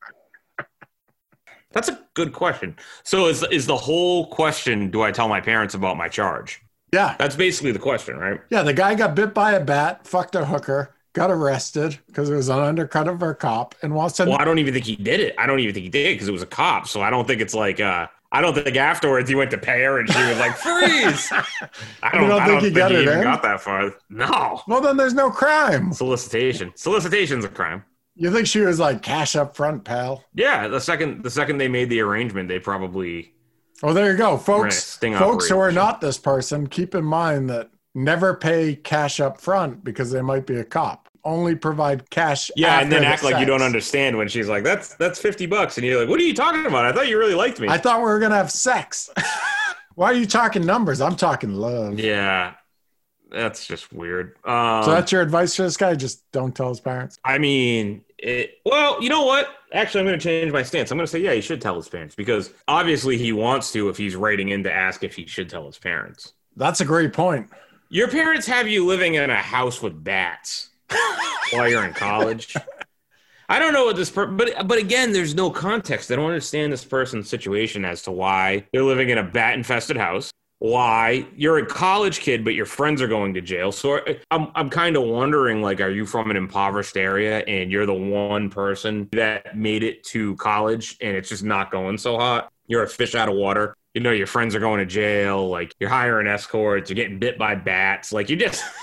That's a good question. So is is the whole question? Do I tell my parents about my charge? Yeah. That's basically the question, right? Yeah, the guy got bit by a bat, fucked a hooker, got arrested because it was an undercover cop, and wants to Well, I don't even think he did it. I don't even think he did because it was a cop. So I don't think it's like. uh I don't think afterwards he went to pay her and she was like, "Freeze!" [laughs] I don't, don't I think don't he think got he it even got that far. No, Well, then there's no crime. solicitation. Solicitation's a crime. You think she was like cash up front, pal? Yeah, the second the second they made the arrangement, they probably. Oh, there you go, folks. Folks who are not this person, keep in mind that never pay cash up front because they might be a cop. Only provide cash. yeah, and then the act like you don't understand when she's like, "That's that's fifty bucks," and you're like, "What are you talking about? I thought you really liked me." I thought we were gonna have sex. [laughs] Why are you talking numbers? I'm talking love. yeah, that's just weird. Um, So that's your advice for this guy? Just don't tell his parents. I mean, it, well, you know what? Actually, I'm going to change my stance. I'm going to say, yeah, he should tell his parents because obviously he wants to if he's writing in to ask if he should tell his parents. That's a great point. Your parents have you living in a house with bats [laughs] while you're in college. I don't know what this, per- but but again, there's no context. I don't understand this person's situation as to why they're living in a bat-infested house. Why you're a college kid, but your friends are going to jail. So I'm I'm kind of wondering, like, are you from an impoverished area and you're the one person that made it to college and it's just not going so hot? You're a fish out of water. You know, your friends are going to jail. Like you're hiring escorts. You're getting bit by bats. Like you just. [laughs]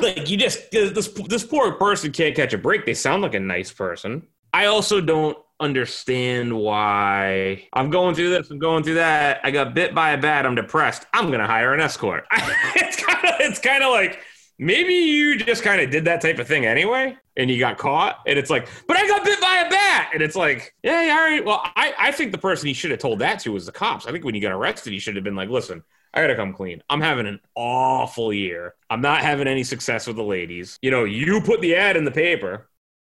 like you just this this poor person can't catch a break. They sound like a nice person. I also don't understand why I'm going through this. I'm going through that. I got bit by a bat. I'm depressed. I'm gonna hire an escort. [laughs] it's kind of it's kind of like maybe you just kind of did that type of thing anyway and you got caught and it's like but i got bit by a bat and it's like yeah, yeah all right well I, I think the person he should have told that to was the cops i think when you got arrested he should have been like listen i gotta come clean i'm having an awful year i'm not having any success with the ladies you know you put the ad in the paper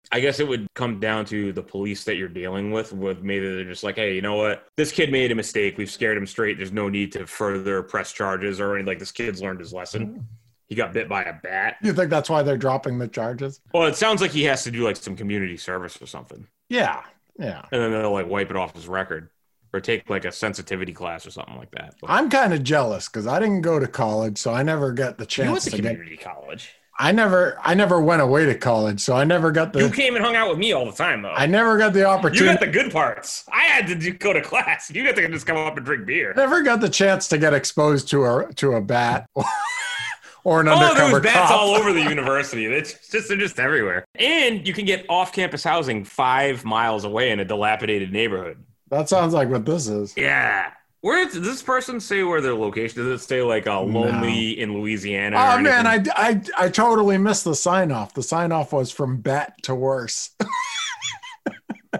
I guess it would come down to the police that you're dealing with. With maybe they're just like, hey, you know what? This kid made a mistake. We've scared him straight. There's no need to further press charges or anything. Like this kid's learned his lesson he got bit by a bat. You think that's why they're dropping the charges? Well, it sounds like he has to do like some community service or something, Yeah, yeah. and then they'll like wipe it off his record or take like a sensitivity class or something like that. But I'm kind of jealous because I didn't go to college, so I never got the you went chance to get to get. community college. I never, I never went away to college, so I never got the. You came and hung out with me all the time, though. I never got the opportunity. you got the good parts. I had to go to class. You got to just come up and drink beer. never got the chance to get exposed to a to a bat [laughs] or an Oh, there was bats cop. all over the [laughs] university. It's just they're just everywhere. And you can get off-campus housing five miles away in a dilapidated neighborhood. That sounds like what this is. Yeah. Where does this person say where their location? Does it say like a lonely in Louisiana? or Oh man. I, I I totally missed the sign off. The sign off was from bat to worse. [laughs]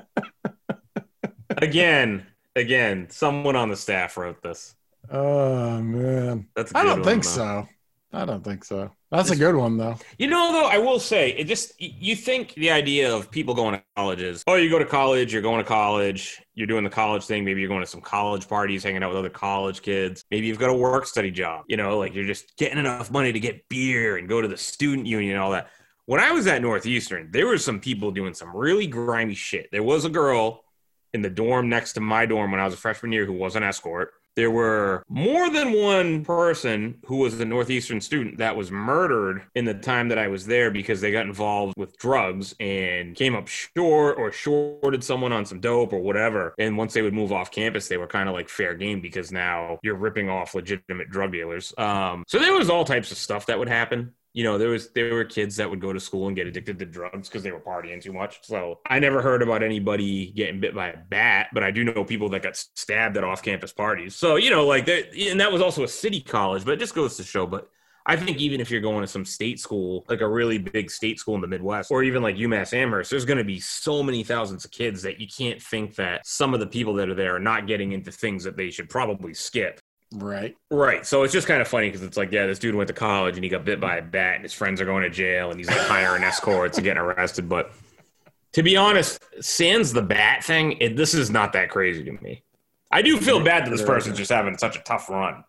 again, again, someone on the staff wrote this. oh man, That's a I good don't one, think though. so. I don't think so. That's a good one though. You know, though, I will say it just you think the idea of people going to colleges. Oh, you go to college, you're going to college, you're doing the college thing. Maybe you're going to some college parties, hanging out with other college kids. Maybe you've got a work study job. You know, like you're just getting enough money to get beer and go to the student union and all that. When I was at Northeastern, there were some people doing some really grimy shit. There was a girl in the dorm next to my dorm when I was a freshman year who was an escort. There were more than one person who was a Northeastern student that was murdered in the time that I was there because they got involved with drugs and came up short or shorted someone on some dope or whatever. And once they would move off campus, they were kind of like fair game because now you're ripping off legitimate drug dealers. Um, so there was all types of stuff that would happen you know there was there were kids that would go to school and get addicted to drugs because they were partying too much so i never heard about anybody getting bit by a bat but i do know people that got stabbed at off-campus parties so you know like that and that was also a city college but it just goes to show but I think even if you're going to some state school, like a really big state school in the Midwest, or even like UMass Amherst, there's going to be so many thousands of kids that you can't think that some of the people that are there are not getting into things that they should probably skip. Right. Right. So it's just kind of funny because it's like, yeah, this dude went to college and he got bit by a bat and his friends are going to jail and he's like hiring escorts and getting arrested. But to be honest, sans the bat thing, it, this is not that crazy to me. I do feel bad that this person's just having such a tough run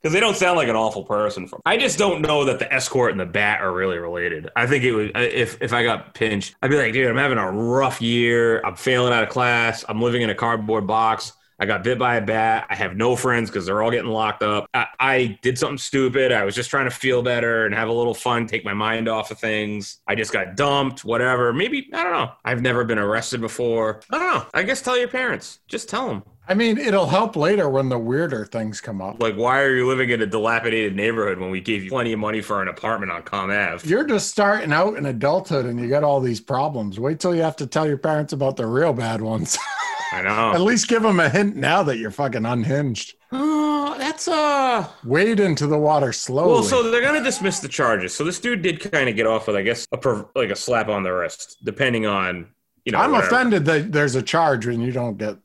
because they don't sound like an awful person. From I just don't know that the escort and the bat are really related. I think it would if if I got pinched, I'd be like, dude, I'm having a rough year. I'm failing out of class. I'm living in a cardboard box. I got bit by a bat. I have no friends because they're all getting locked up. I, I did something stupid. I was just trying to feel better and have a little fun, take my mind off of things. I just got dumped, whatever. Maybe, I don't know. I've never been arrested before. I don't know. I guess tell your parents. Just tell them. I mean, it'll help later when the weirder things come up. Like, why are you living in a dilapidated neighborhood when we gave you plenty of money for an apartment on Comm Ave? You're just starting out in adulthood and you got all these problems. Wait till you have to tell your parents about the real bad ones. [laughs] I know. At least give them a hint now that you're fucking unhinged. Oh, [gasps] that's uh. Wade into the water slowly. Well, so they're gonna dismiss the charges. So this dude did kind of get off with, I guess, a per, like a slap on the wrist, depending on you know. I'm whatever. offended that there's a charge when you don't get.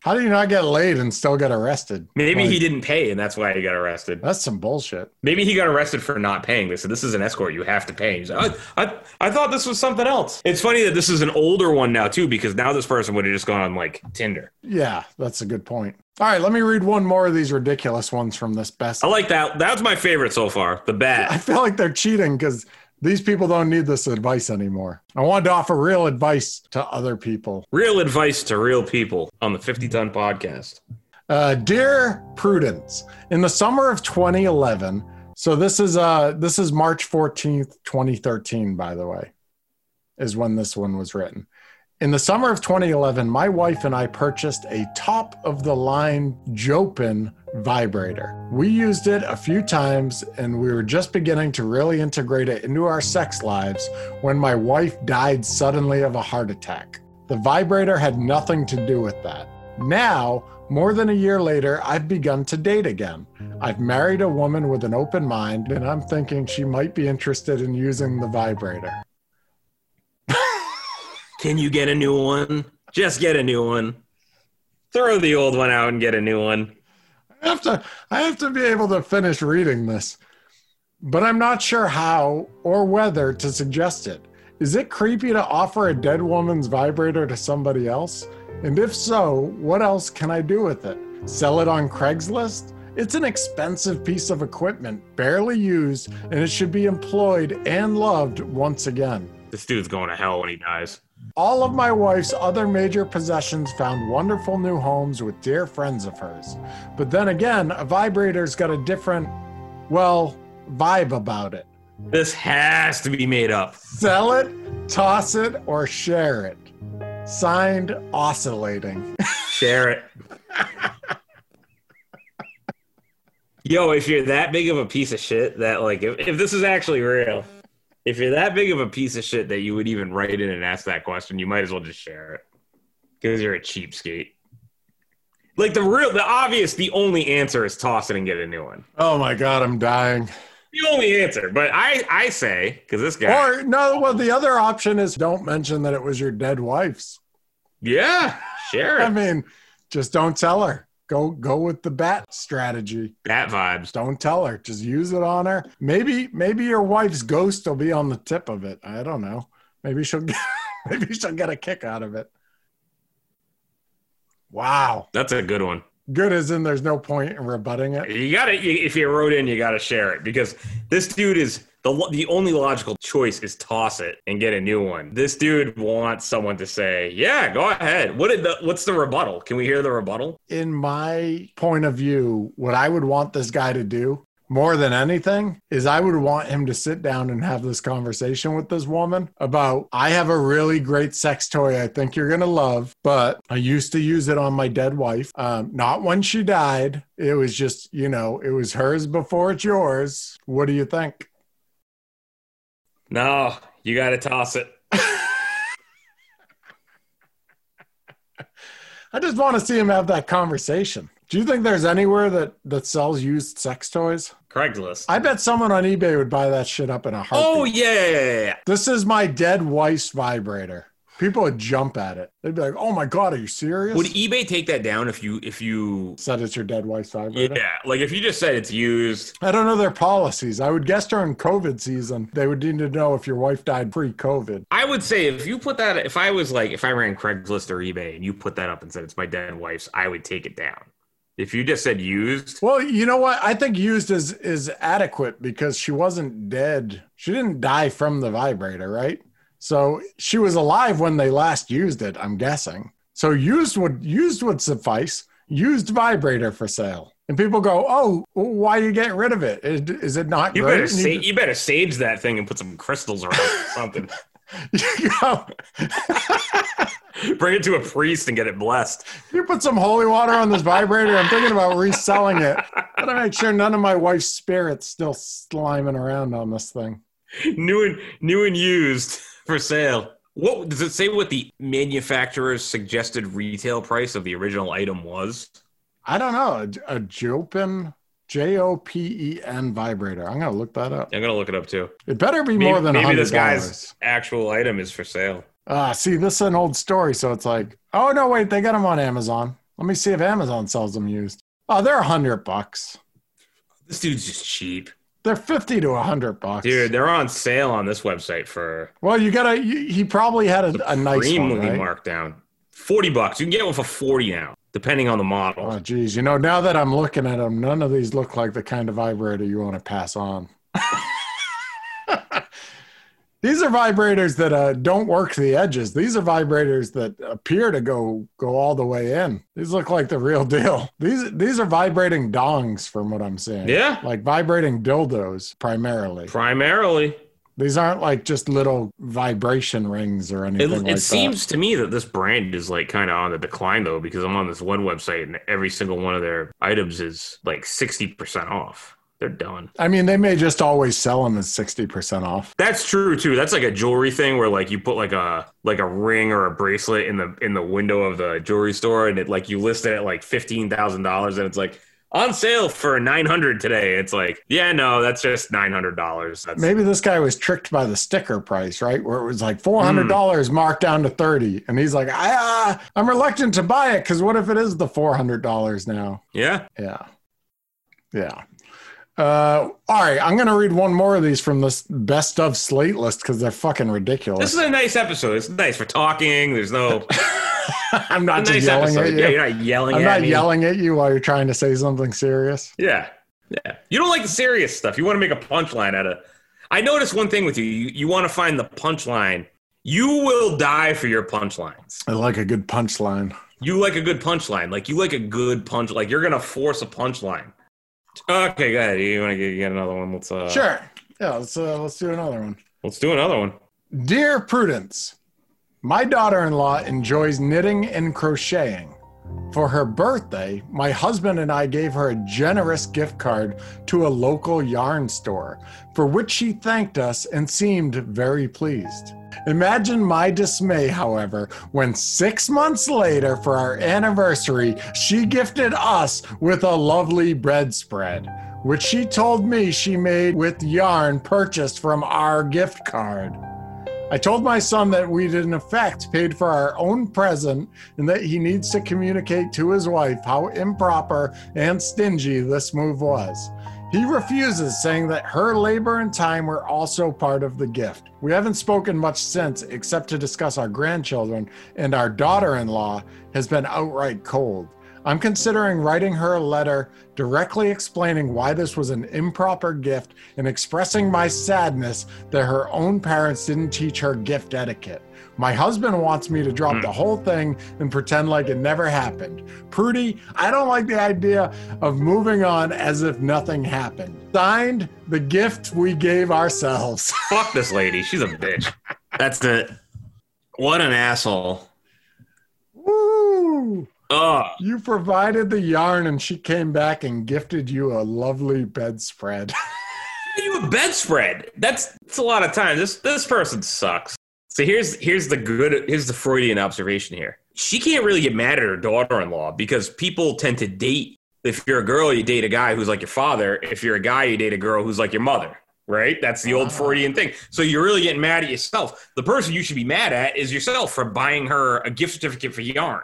How do you not get laid and still get arrested? Maybe Like, he didn't pay, and that's why he got arrested. That's some bullshit. Maybe he got arrested for not paying. They said this is an escort; you have to pay. He's like, I, I, I thought this was something else. It's funny that this is an older one now too, because now this person would have just gone on like Tinder. Yeah, that's a good point. All right, let me read one more of these ridiculous ones from this best. I like that. That's my favorite so far. The bad. [laughs] I feel like they're cheating because these people don't need this advice anymore. I wanted to offer real advice to other people. Real advice to real people on the 50 Ton Podcast. Uh, dear Prudence, in the summer of 2011, so this is uh this is March 14th, 2013, by the way, is when this one was written. In the summer of 2011, my wife and I purchased a top of the line Jopen vibrator. We used it a few times and we were just beginning to really integrate it into our sex lives when my wife died suddenly of a heart attack. The vibrator had nothing to do with that. Now, more than a year later, I've begun to date again. I've married a woman with an open mind, and I'm thinking she might be interested in using the vibrator. Can you get a new one? Just get a new one. Throw the old one out and get a new one. I have to I have to be able to finish reading this. But I'm not sure how or whether to suggest it. Is it creepy to offer a dead woman's vibrator to somebody else? And if so, what else can I do with it? Sell it on Craigslist? It's an expensive piece of equipment, barely used, and it should be employed and loved once again. This dude's going to hell when he dies. All of my wife's other major possessions found wonderful new homes with dear friends of hers. But then again, a vibrator's got a different, well, vibe about it. This has to be made up. Sell it, toss it, or share it. Signed, oscillating. Share it. [laughs] Yo, if you're that big of a piece of shit that like if, if this is actually real, if you're that big of a piece of shit that you would even write in and ask that question, you might as well just share it. Because you're a cheapskate. Like the real the obvious, the only answer is toss it and get a new one. Oh my god, I'm dying. The only answer. But I I say, because this guy Or no, well, the other option is don't mention that it was your dead wife's. Yeah, share I mean, just don't tell her. Go go with the bat strategy. Bat vibes. Don't tell her. Just use it on her. Maybe maybe your wife's ghost will be on the tip of it. I don't know. Maybe she'll get [laughs] maybe she'll get a kick out of it. Wow. That's a good one. Good as in there's no point in rebutting it. You got to if you wrote in, you got to share it because this dude is the the only logical choice is toss it and get a new one. This dude wants someone to say, "Yeah, go ahead." What did the what's the rebuttal? Can we hear the rebuttal? In my point of view, what I would want this guy to do more than anything is I would want him to sit down and have this conversation with this woman about I have a really great sex toy I think you're going to love, but I used to use it on my dead wife. Um, not when she died. It was just, you know, it was hers before it's yours. What do you think? No, you got to toss it. [laughs] I just want to see him have that conversation. Do you think there's anywhere that that sells used sex toys? Craigslist. I bet someone on eBay would buy that shit up in a heartbeat. oh yeah. This is my dead wife's vibrator. People would jump at it. They'd be like, "Oh my god, are you serious?" Would eBay take that down if you if you Said it's your dead wife's vibrator. yeah like if you just said it's used? I don't know their policies. I would guess during COVID season, they would need to know if your wife died pre-COVID. I would say if you put that if I was like if I ran Craigslist or eBay and you put that up and said it's my dead wife's, I would take it down. If you just said used, Well, you know what? I think used is is adequate because she wasn't dead. She didn't die from the vibrator, right? So she was alive when they last used it. I'm guessing. So used would used would suffice. Used vibrator for sale, and people go, "Oh, why are you getting rid of it? Is, is it not you great?" better sa- you, you better sage that thing and put some crystals around it or [laughs] something. Bring it to a priest and get it blessed. you put some holy water on this vibrator. I'm thinking about reselling it. Gotta make sure none of my wife's spirits still sliming around on this thing. New and new and used for sale. What does it say? What the manufacturer's suggested retail price of the original item was? I don't know. A, a Jopen, J O P E N vibrator. I'm gonna look that up. I'm gonna look it up too. It better be Maybe, more than maybe this guy's actual item is for sale. Ah, see, this is an old story, so it's like, oh no, wait, they got them on Amazon. Let me see if Amazon sells them used. Oh, they're a hundred bucks. This dude's just cheap, They're fifty to a hundred bucks. dude. They're on sale on this website for Well, you gotta. You, he probably had a, a nice one, right? marked down. Forty bucks. You can get one for forty now, depending on the model. Oh, geez. You know, now that I'm looking at them, none of these look like the kind of vibrator you want to pass on. [laughs] These are vibrators that uh, don't work the edges. These are vibrators that appear to go go all the way in. These look like the real deal. [laughs] These these are vibrating dongs, from what I'm seeing. Yeah. like vibrating dildos primarily. Primarily, These aren't like just little vibration rings or anything it like that. seems to me that this brand is like kind of on the decline though, because I'm on this one website and every single one of their items is like 60% off. They're done. I mean, they may just always sell them as 60% off. That's true too. That's like a jewelry thing where like you put like a like a ring or a bracelet in the in the window of the jewelry store and it like you list it at like fifteen thousand dollars and it's like on sale for nine hundred today. It's like yeah, no, that's just nine hundred dollars. That's Maybe this guy was tricked by the sticker price, right? Where it was like $400 Hmm. marked down to 30 And he's like, I, uh, I'm reluctant to buy it because what if it is the $400 now? yeah. Yeah. Yeah. Uh, all right, I'm gonna read one more of these from this best of slate list because they're fucking ridiculous. This is a nice episode. It's nice for talking. There's no [laughs] I'm not nice yelling episode. at you. Yeah, you're not yelling I'm at not me. yelling at you while you're trying to say something serious. Yeah. Yeah. You don't like the serious stuff. You want to make a punchline out of I noticed one thing with you. You, you want to find the punchline. You will die for your punchlines. I like a good punchline. You like a good punchline. Like you like a good punch. Like you're gonna force a punchline. Okay, go ahead. You want to get, get another one? Let's uh, Sure. Yeah, let's uh, let's do another one. Let's do another one. Dear Prudence, my daughter in law enjoys knitting and crocheting. For her birthday, my husband and I gave her a generous gift card to a local yarn store, for which she thanked us and seemed very pleased. Imagine my dismay, however, when six months later, for our anniversary, she gifted us with a lovely bread spread, which she told me she made with yarn purchased from our gift card. I told my son that we'd in effect paid for our own present and that he needs to communicate to his wife how improper and stingy this move was. He refuses, saying that her labor and time were also part of the gift. We haven't spoken much since, except to discuss our grandchildren, and our daughter in law has been outright cold. I'm considering writing her a letter directly explaining why this was an improper gift and expressing my sadness that her own parents didn't teach her gift etiquette. My husband wants me to drop hmm. the whole thing and pretend like it never happened. Prudie, I don't like the idea of moving on as if nothing happened. Signed, the gift we gave ourselves. [laughs] Fuck this lady. She's a bitch. That's it. What an asshole. Woo! Ugh. You provided the yarn and she came back and gifted you a lovely bedspread. [laughs] you a bedspread. That's that's a lot of time. This this person sucks. So here's here's the good here's the Freudian observation here. She can't really get mad at her daughter-in-law because people tend to date. If you're a girl, you date a guy who's like your father. If you're a guy, you date a girl who's like your mother. Right? That's the old. Freudian thing. So you're really getting mad at yourself. The person you should be mad at is yourself for buying her a gift certificate for yarn.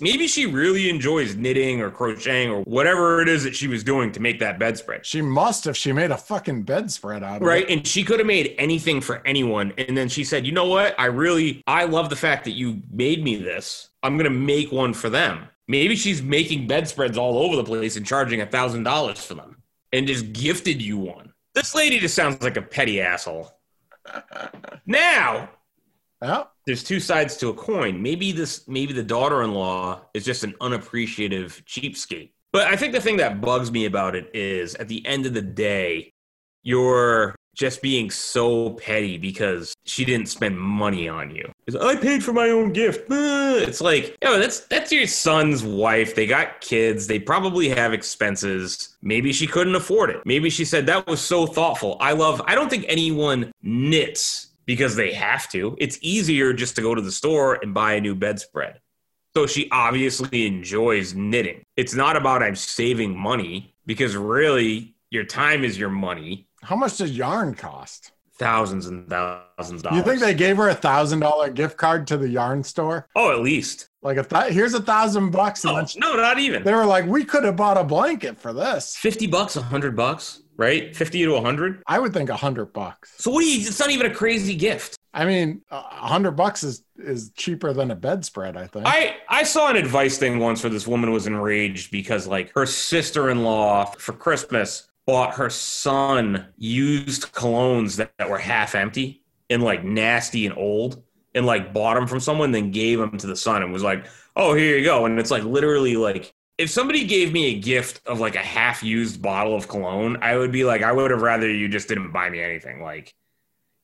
Maybe she really enjoys knitting or crocheting or whatever it is that she was doing to make that bedspread. she must if she made a fucking bedspread out of Right. it. Right. And she could have made anything for anyone. And then she said, you know what? I really, I love the fact that you made me this. I'm going to make one for them. Maybe she's making bedspreads all over the place and charging a thousand dollars for them and just gifted you one. This lady just sounds like a petty asshole. [laughs] Now, Yeah. There's two sides to a coin. Maybe this, maybe the daughter-in-law is just an unappreciative cheapskate. But I think the thing that bugs me about it is, at the end of the day, you're just being so petty because she didn't spend money on you. It's, I paid for my own gift. [laughs] It's like, yo, that's that's your son's wife. They got kids. They probably have expenses. Maybe she couldn't afford it. Maybe she said that was so thoughtful. I love. I don't think anyone knits because they have to. It's easier just to go to the store and buy a new bedspread. So she obviously enjoys knitting. It's not about I'm saving money because really your time is your money. How much does yarn cost? Thousands and thousands of dollars. You think they gave her a thousand dollar gift card to the yarn store? Oh, at least. Like a th- here's a thousand bucks, No, oh, no, not even. they were like, we could have bought a blanket for this. 50 bucks, 100 bucks, right? 50 to 100. I would think a hundred bucks. So what do you, it's not even a crazy gift. I mean, a a hundred bucks is is cheaper than a bedspread. I think. I, I saw an advice thing once where this woman was enraged because like her sister-in-law for Christmas bought her son used colognes that, that were half empty and like nasty and old and like bought them from someone then gave them to the son and was like oh here you go and it's like literally like if somebody gave me a gift of like a half used bottle of cologne i would be like i would have rather you just didn't buy me anything like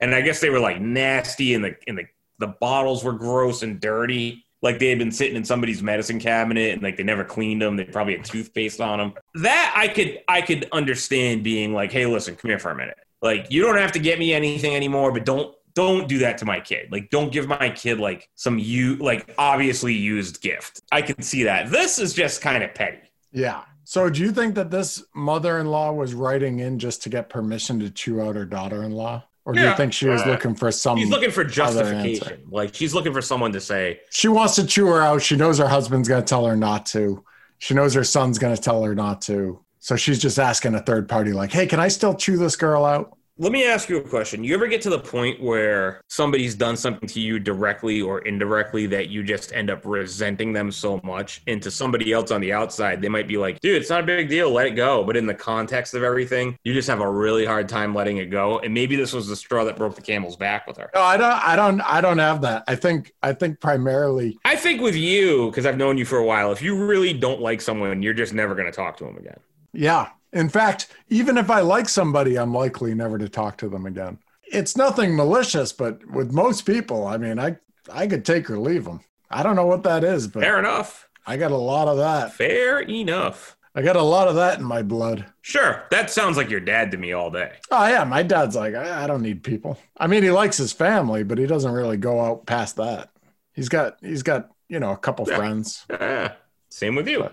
and I guess they were like nasty, and the and the the bottles were gross and dirty. Like they had been sitting in somebody's medicine cabinet, and like they never cleaned them. They probably had toothpaste on them. That I could I could understand being like, hey, listen, come here for a minute. Like you don't have to get me anything anymore, but don't don't do that to my kid. Like, don't give my kid like some you like obviously used gift. I can see that. This is just kind of petty. Yeah. So do you think that this mother-in-law was writing in just to get permission to chew out her daughter-in-law? Or do you think she was Uh, looking for some She's looking for justification. Like she's looking for someone to say, She wants to chew her out. She knows her husband's going to tell her not to. She knows her son's going to tell her not to. So she's just asking a third party, like, hey, can I still chew this girl out? Let me ask you a question. You ever get to the point where somebody's done something to you directly or indirectly that you just end up resenting them so much? And to somebody else on the outside, they might be like, dude, it's not a big deal, let it go. But in the context of everything, you just have a really hard time letting it go. And maybe this was the straw that broke the camel's back with her. No, I don't. I don't. I don't have that. I think. I think primarily. I think with you, because I've known you for a while, if you really don't like someone, you're just never going to talk to them again. Yeah. In fact, even if I like somebody, I'm likely never to talk to them again. It's nothing malicious, but with most people, I mean, I I could take or leave them. I don't know what that is, but Fair enough. I got a lot of that. Fair enough. I got a lot of that in my blood. Sure, that sounds like your dad to me all day. Oh yeah, my dad's like, I, I don't need people. I mean, he likes his family, but he doesn't really go out past that. He's got he's got you know a couple Yeah. friends. Ah, same with you.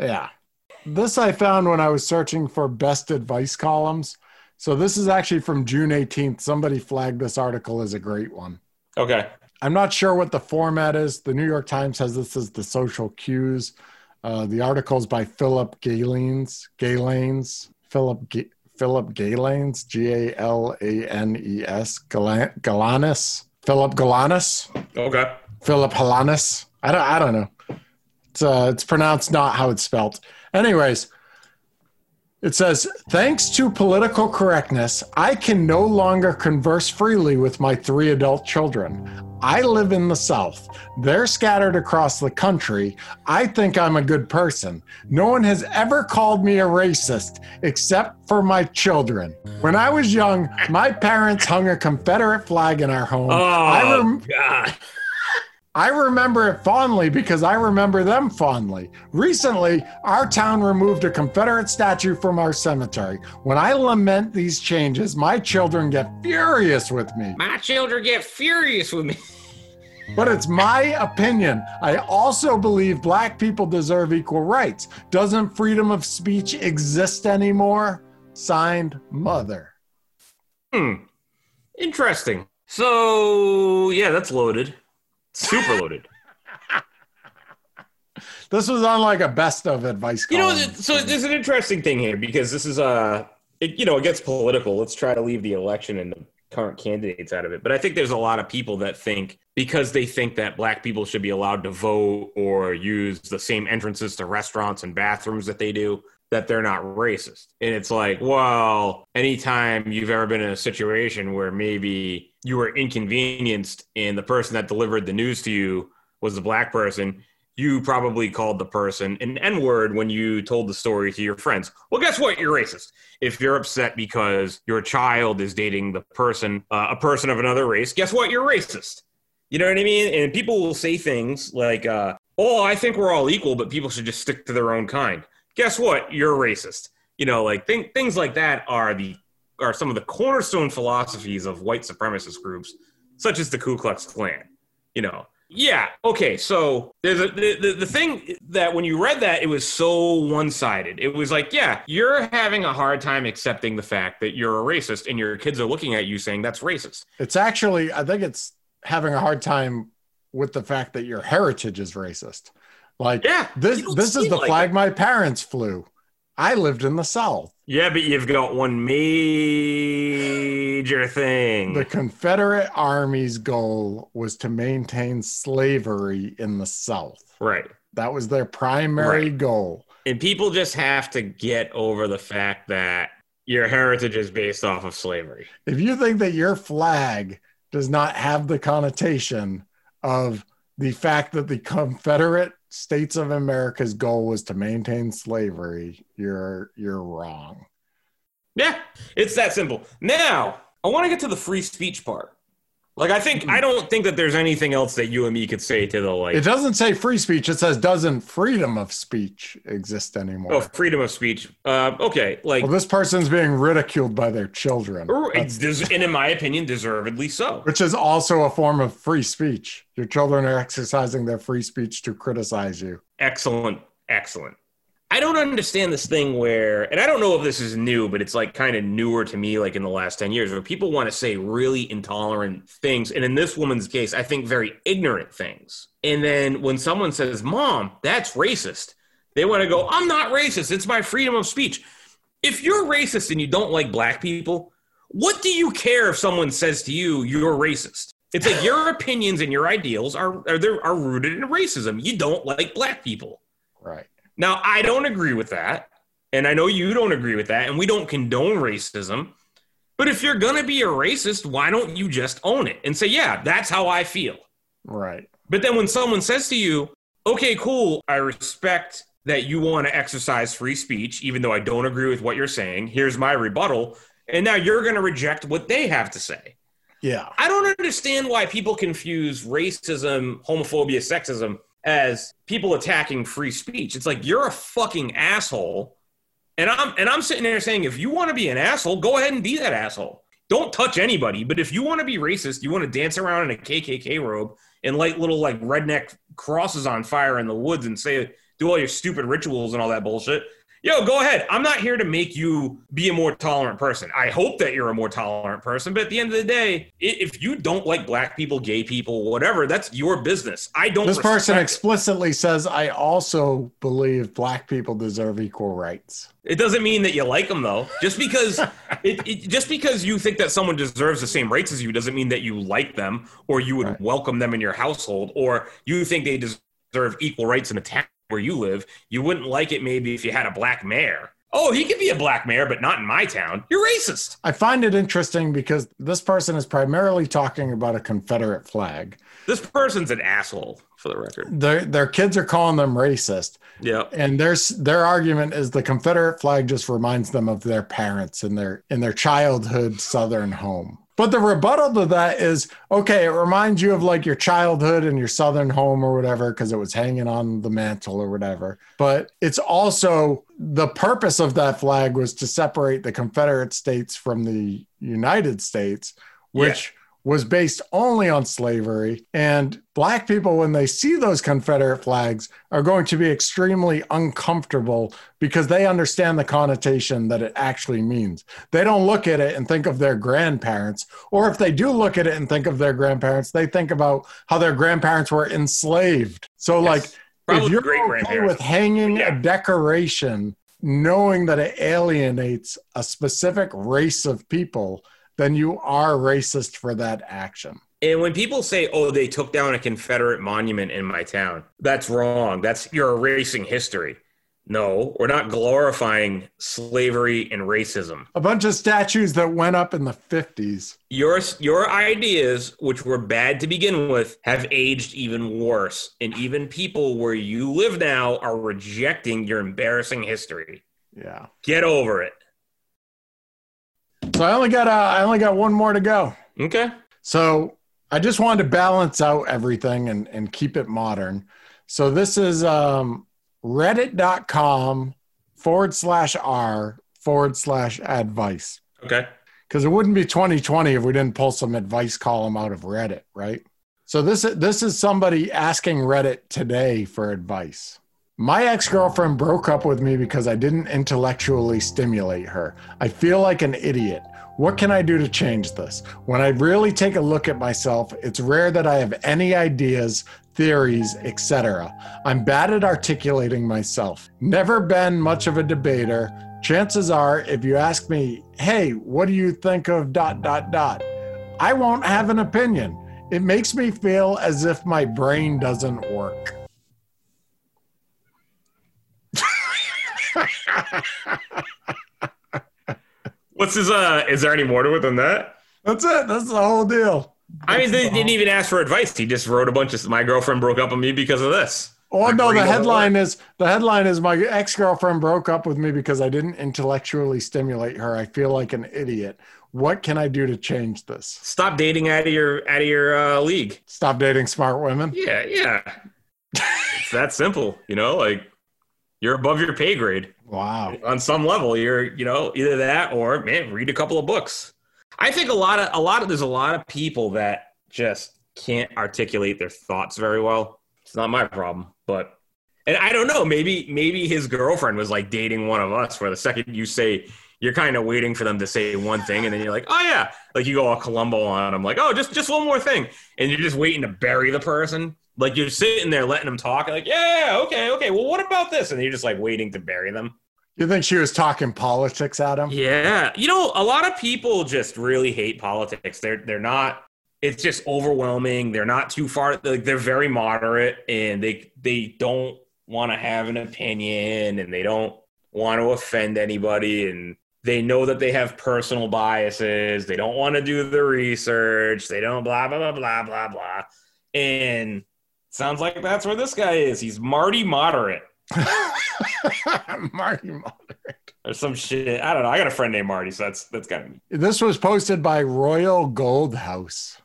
Yeah. This I found when I was searching for best advice columns. So this is actually from June 18th. Somebody flagged this article as a great one. Okay. I'm not sure what the format is. The New York Times has this as the Social Q's. Uh, the article is by Philip Galanes. Galanes. Philip Ga- Philip Galanes. G A L A N E S. Gala- Galanis. Philip Galanis. Okay. Philip Halanis. I don't. I don't know. It's uh, it's pronounced not how it's spelled. Anyways, it says thanks to political correctness, I can no longer converse freely with my three adult children. I live in the South. They're scattered across the country. I think I'm a good person. No one has ever called me a racist except for my children. When I was young, my parents hung a Confederate flag in our home. Oh, I rem- God. I remember it fondly because I remember them fondly. Recently, our town removed a Confederate statue from our cemetery. When I lament these changes, my children get furious with me. My children get furious with me. But it's my opinion. I also believe black people deserve equal rights. Doesn't freedom of speech exist anymore? Signed, Mother. Hmm. Interesting. So, yeah, that's loaded. Super loaded. [laughs] This was on like a best of advice. You know, column. so there's an interesting thing here because this is uh it, you know, it gets political. Let's try to leave the election and the current candidates out of it. But I think there's a lot of people that think because they think that black people should be allowed to vote or use the same entrances to restaurants and bathrooms that they do, that they're not racist. And it's like, well, anytime you've ever been in a situation where maybe you were inconvenienced and the person that delivered the news to you was a black person, you probably called the person an N word when you told the story to your friends. Well, guess what? You're racist. If you're upset because your child is dating the person, uh, a person of another race, guess what? You're racist. You know what I mean? And people will say things like, uh, oh, I think we're all equal, but people should just stick to their own kind. Guess what? You're a racist. You know, like th- things like that are the are some of the cornerstone philosophies of white supremacist groups, such as the Ku Klux Klan. You know, yeah, okay. So there's a the, the, the thing that when you read that, it was so one sided. It was like, yeah, you're having a hard time accepting the fact that you're a racist, and your kids are looking at you saying that's racist. It's actually, I think it's having a hard time with the fact that your heritage is racist. Like, Yeah, this this is the like flag it. my parents flew. I lived in the South. Yeah, but you've got one major thing. The Confederate Army's goal was to maintain slavery in the South. right. That was their primary Right. goal. And people just have to get over the fact that your heritage is based off of slavery. If you think that your flag does not have the connotation of the fact that the Confederate States of America's goal was to maintain slavery, you're you're wrong. Yeah, it's that simple. Now, I want to get to the free speech part. Like, I think I don't think that there's anything else that you and me could say to the like. It doesn't say free speech. It says doesn't freedom of speech exist anymore. Oh, freedom of speech. Uh, okay, like, well, this person's being ridiculed by their children, it's des- and in my opinion, deservedly so. which is also a form of free speech. Your children are exercising their free speech to criticize you. Excellent, excellent. I don't understand this thing where, and I don't know if this is new, but it's like kind of newer to me, like in the last 10 years, where people want to say really intolerant things. And in this woman's case, I think very ignorant things. And then when someone says, Mom, that's racist, they want to go, I'm not racist. It's my freedom of speech. If you're racist and you don't like black people, what do you care if someone says to you, you're racist? It's like your opinions and your ideals are, are, are rooted in racism. You don't like black people. Right. Now, I don't agree with that. And I know you don't agree with that. And we don't condone racism. But if you're going to be a racist, why don't you just own it and say, yeah, that's how I feel? Right. But then when someone says to you, okay, cool, I respect that you want to exercise free speech, even though I don't agree with what you're saying, here's my rebuttal. And now you're going to reject what they have to say. Yeah. I don't understand why people confuse racism, homophobia, sexism as people attacking free speech. It's like you're a fucking asshole. And I'm and I'm sitting there saying if you want to be an asshole, go ahead and be that asshole. Don't touch anybody, but if you want to be racist, you want to dance around in a KKK robe and light little like redneck crosses on fire in the woods and say do all your stupid rituals and all that bullshit. Yo, go ahead. I'm not here to make you be a more tolerant person. I hope that you're a more tolerant person, but at the end of the day, if you don't like black people, gay people, whatever, that's your business. I don't. This person respect it. explicitly says, I also believe black people deserve equal rights. It doesn't mean that you like them though. Just because [laughs] it, it, just because you think that someone deserves the same rights as you doesn't mean that you like them or you would Right. welcome them in your household or you think they deserve equal rights in the town where you live. You wouldn't like it maybe if you had a black mayor. Oh, he could be a black mayor, but not in my town. You're racist. I find it interesting because this person is primarily talking about a Confederate flag. This person's an asshole, for the record. Their, their kids are calling them racist. Yeah. And their, their argument is the Confederate flag just reminds them of their parents in their, in their childhood Southern home. But the rebuttal to that is okay, it reminds you of like your childhood and your Southern home or whatever, because it was hanging on the mantle or whatever. But it's also the purpose of that flag was to separate the Confederate States from the United States, which was based only on slavery. And black people, when they see those Confederate flags, are going to be extremely uncomfortable because they understand the connotation that it actually means. They don't look at it and think of their grandparents, or if they do look at it and think of their grandparents, they think about how their grandparents were enslaved. So, like, if you're okay with hanging Yeah. a decoration, knowing that it alienates a specific race of people, then you are racist for that action. And when people say, "Oh, they took down a Confederate monument in my town," that's wrong. That's you're erasing history. No, we're not glorifying slavery and racism. A bunch of statues that went up in the 50s. Your your ideas, which were bad to begin with, have aged even worse. And even people where you live now are rejecting your embarrassing history. Yeah. Get over it. So I only got uh, I only got one more to go. Okay. So I just wanted to balance out everything and, and keep it modern. So this is um, reddit.com forward slash r forward slash advice. Okay. Because it wouldn't be 2020 if we didn't pull some advice column out of Reddit, right? So this this is somebody asking Reddit today for advice. My ex-girlfriend broke up with me because I didn't intellectually stimulate her. I feel like an idiot. What can I do to change this? When I really take a look at myself, it's rare that I have any ideas, theories, etc. I'm bad at articulating myself. Never been much of a debater. Chances are, if you ask me, hey, what do you think of dot dot dot? I won't have an opinion. It makes me feel as if my brain doesn't work. [laughs] What's his uh is there any more to it than that? That's it. That's the whole deal. I mean, That's they the didn't even ask for advice. He just wrote a bunch of my girlfriend broke up with me because of this. Oh no, the headline is the headline is my ex-girlfriend broke up with me because I didn't intellectually stimulate her. I feel like an idiot. What can I do to change this? Stop dating out of your out of your uh, league. Stop dating smart women. Yeah, yeah. it's that simple, you know. Like you're above your pay grade Wow. on some level. You're, you know, either that or man, read a couple of books. I think a lot of a lot of there's a lot of people that just can't articulate their thoughts very well. It's not my problem, but and I don't know. Maybe maybe his girlfriend was like dating one of us, where the second you say you're kind of waiting for them to say one thing, and then you're like, oh yeah, like you go all Columbo on them, like oh just just one more thing, and you're just waiting to bury the person. Like you're sitting there letting them talk, like yeah, okay, okay. Well, what about this? And you're just like waiting to bury them. You think she was talking politics him? Yeah, you know, a lot of people just really hate politics. They're they're not. It's just overwhelming. They're not too far. Like they're very moderate, and they they don't want to have an opinion, and they don't want to offend anybody, and they know that they have personal biases. They don't want to do the research. They don't blah blah blah blah blah blah. And sounds like that's where this guy is. He's Marty moderate [laughs] Marty Moderate. or some shit. I don't know. I got a friend named Marty, so that's that's kind of me. This was posted by Royal Gold House.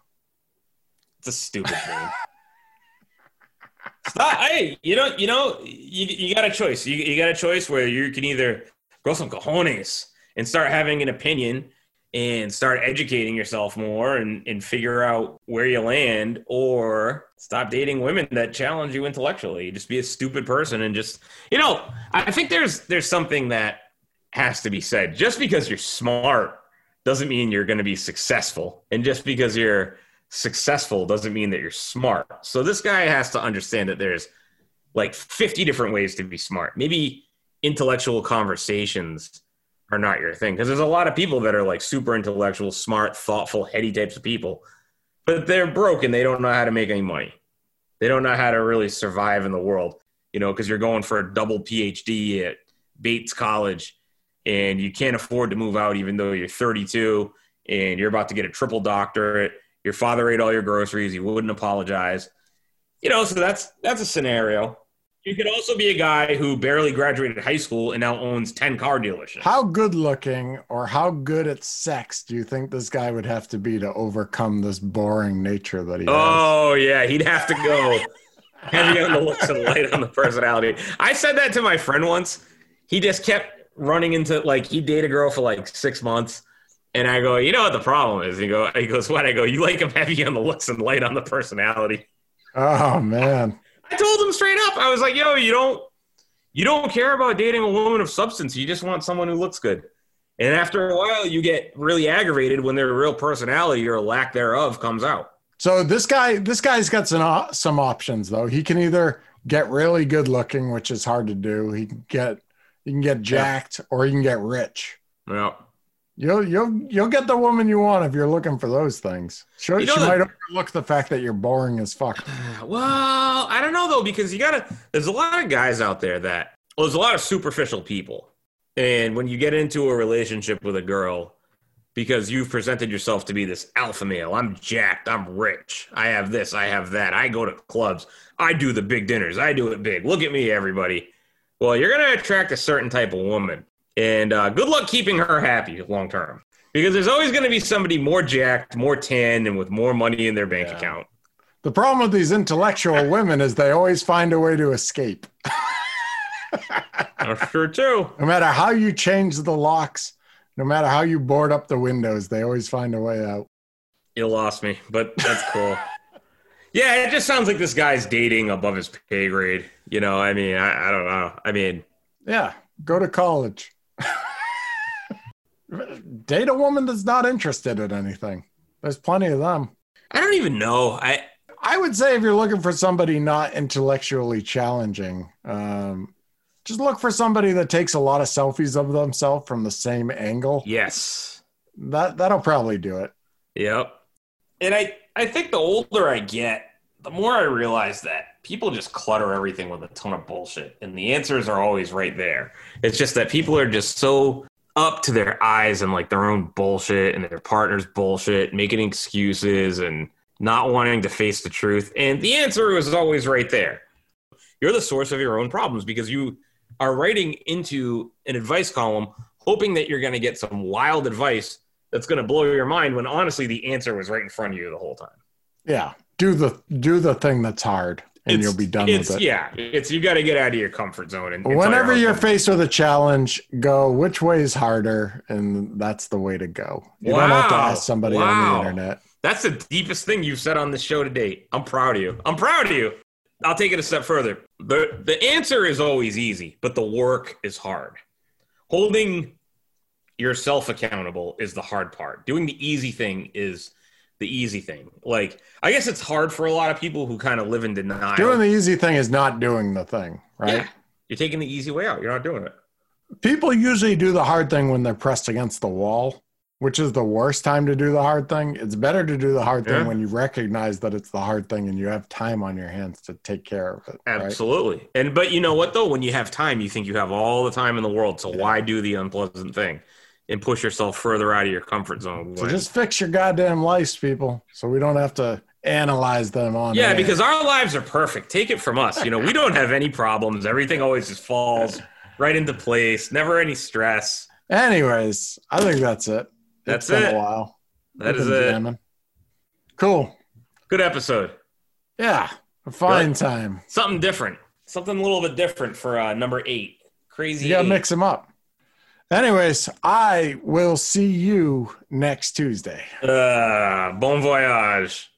It's a stupid name. Stop. Hey, you know, you know, you, you got a choice. You, you got a choice where you can either grow some cojones and start having an opinion and start educating yourself more and, and figure out where you land, or stop dating women that challenge you intellectually. Just be a stupid person and just, you know, I think there's there's something that has to be said. Just because you're smart doesn't mean you're going to be successful, and just because you're successful doesn't mean that you're smart. So this guy has to understand that there's like 50 different ways to be smart. Maybe intellectual conversations are not your thing. Because there's a lot of people that are like super intellectual, smart, thoughtful, heady types of people, but they're broke and they don't know how to make any money. They don't know how to really survive in the world, you know, because you're going for a double PhD at Bates College and you can't afford to move out even though you're 32 and you're about to get a triple doctorate. Your father ate all your groceries. He wouldn't apologize. You know so that's that's a scenario you could also be a guy who barely graduated high school and now owns 10 car dealerships How good looking or how good at sex do you think this guy would have to be to overcome this boring nature that he has? oh yeah he'd have to go heavy on the looks and light on the personality i said that to my friend once he just kept running into like he dated a girl for like six months and I go, you know what the problem is? He go, he goes, what? I go, you like him heavy on the looks and light on the personality. Oh man. I told him straight up. I was like, yo, you don't you don't care about dating a woman of substance. You just want someone who looks good. And after a while, you get really aggravated when their real personality or lack thereof comes out. So this guy, this guy's got some op- some options though. He can either get really good looking, which is hard to do. He can get he can get jacked, or he can get rich. Yeah. You'll you'll you'll get the woman you want if you're looking for those things. Sure, You know she might overlook the fact that you're boring as fuck. [sighs] Well, I don't know though because you gotta. There's a lot of guys out there that. Well, there's a lot of superficial people, and when you get into a relationship with a girl, because you've presented yourself to be this alpha male, I'm jacked, I'm rich, I have this, I have that, I go to clubs, I do the big dinners, I do it big. Look at me, everybody. Well, you're gonna attract a certain type of woman, and uh, good luck keeping her happy long term. Because there's always going to be somebody more jacked, more tan, and with more money in their bank Yeah. account. The problem with these intellectual [laughs] women is they always find a way to escape. That's true too. No matter how you change the locks, no matter how you board up the windows, they always find a way out. You lost me, but that's cool. [laughs] yeah, it just sounds like this guy's dating above his pay grade. You know, I mean, I, I don't know. I mean, Yeah, go to college. Date a woman that's not interested in anything. There's plenty of them. I don't even know. I I would say if you're looking for somebody not intellectually challenging, um, just look for somebody that takes a lot of selfies of themselves from the same angle. yes, That that'll probably do it. yep. And I I think the older I get, the more I realize that people just clutter everything with a ton of bullshit, and the answers are always right there. It's just that people are just so up to their eyes and like their own bullshit and their partner's bullshit, making excuses and not wanting to face the truth. And the answer is always right there. you're the source of your own problems because you are writing into an advice column hoping that you're going to get some wild advice that's going to blow your mind when honestly the answer was right in front of you the whole time. Yeah. Do the do the thing that's hard and It's- you'll be done with it. Yeah, it's you got to get out of your comfort zone. And, Whenever your you're faced with a challenge, go which way is harder, and that's the way to go. You don't have to ask somebody Wow. on the internet. That's the deepest thing you've said on the show to date. I'm proud of you. I'm proud of you. I'll take it a step further. The the answer is always easy, but the work is hard. Holding yourself accountable is the hard part. Doing the easy thing is the easy thing. Like I guess it's hard for a lot of people who kind of live in denial. Doing the easy thing is not doing the thing, right? Yeah. You're taking the easy way out. You're not doing it. People usually do the hard thing when they're pressed against the wall, which is the worst time to do the hard thing. It's better to do the hard Yeah. thing when you recognize that it's the hard thing and you have time on your hands to take care of it. Right? Absolutely. And but you know what though? When you have time, you think you have all the time in the world. So why do the unpleasant thing and push yourself further out of your comfort zone? So just fix your goddamn lives, people, so we don't have to analyze them on. yeah, air. because our lives are perfect. Take it from us. You know, we don't have any problems. Everything always just falls right into place. Never any stress. Anyways, I think that's it. That's it's been it. a while. That is it. jamming. Cool. Good episode. Yeah. A fine Good. time. Something different. Something a little bit different for uh, number eight. Crazy. Yeah, mix them up. Anyways, I will see you next Tuesday. Uh, bon voyage.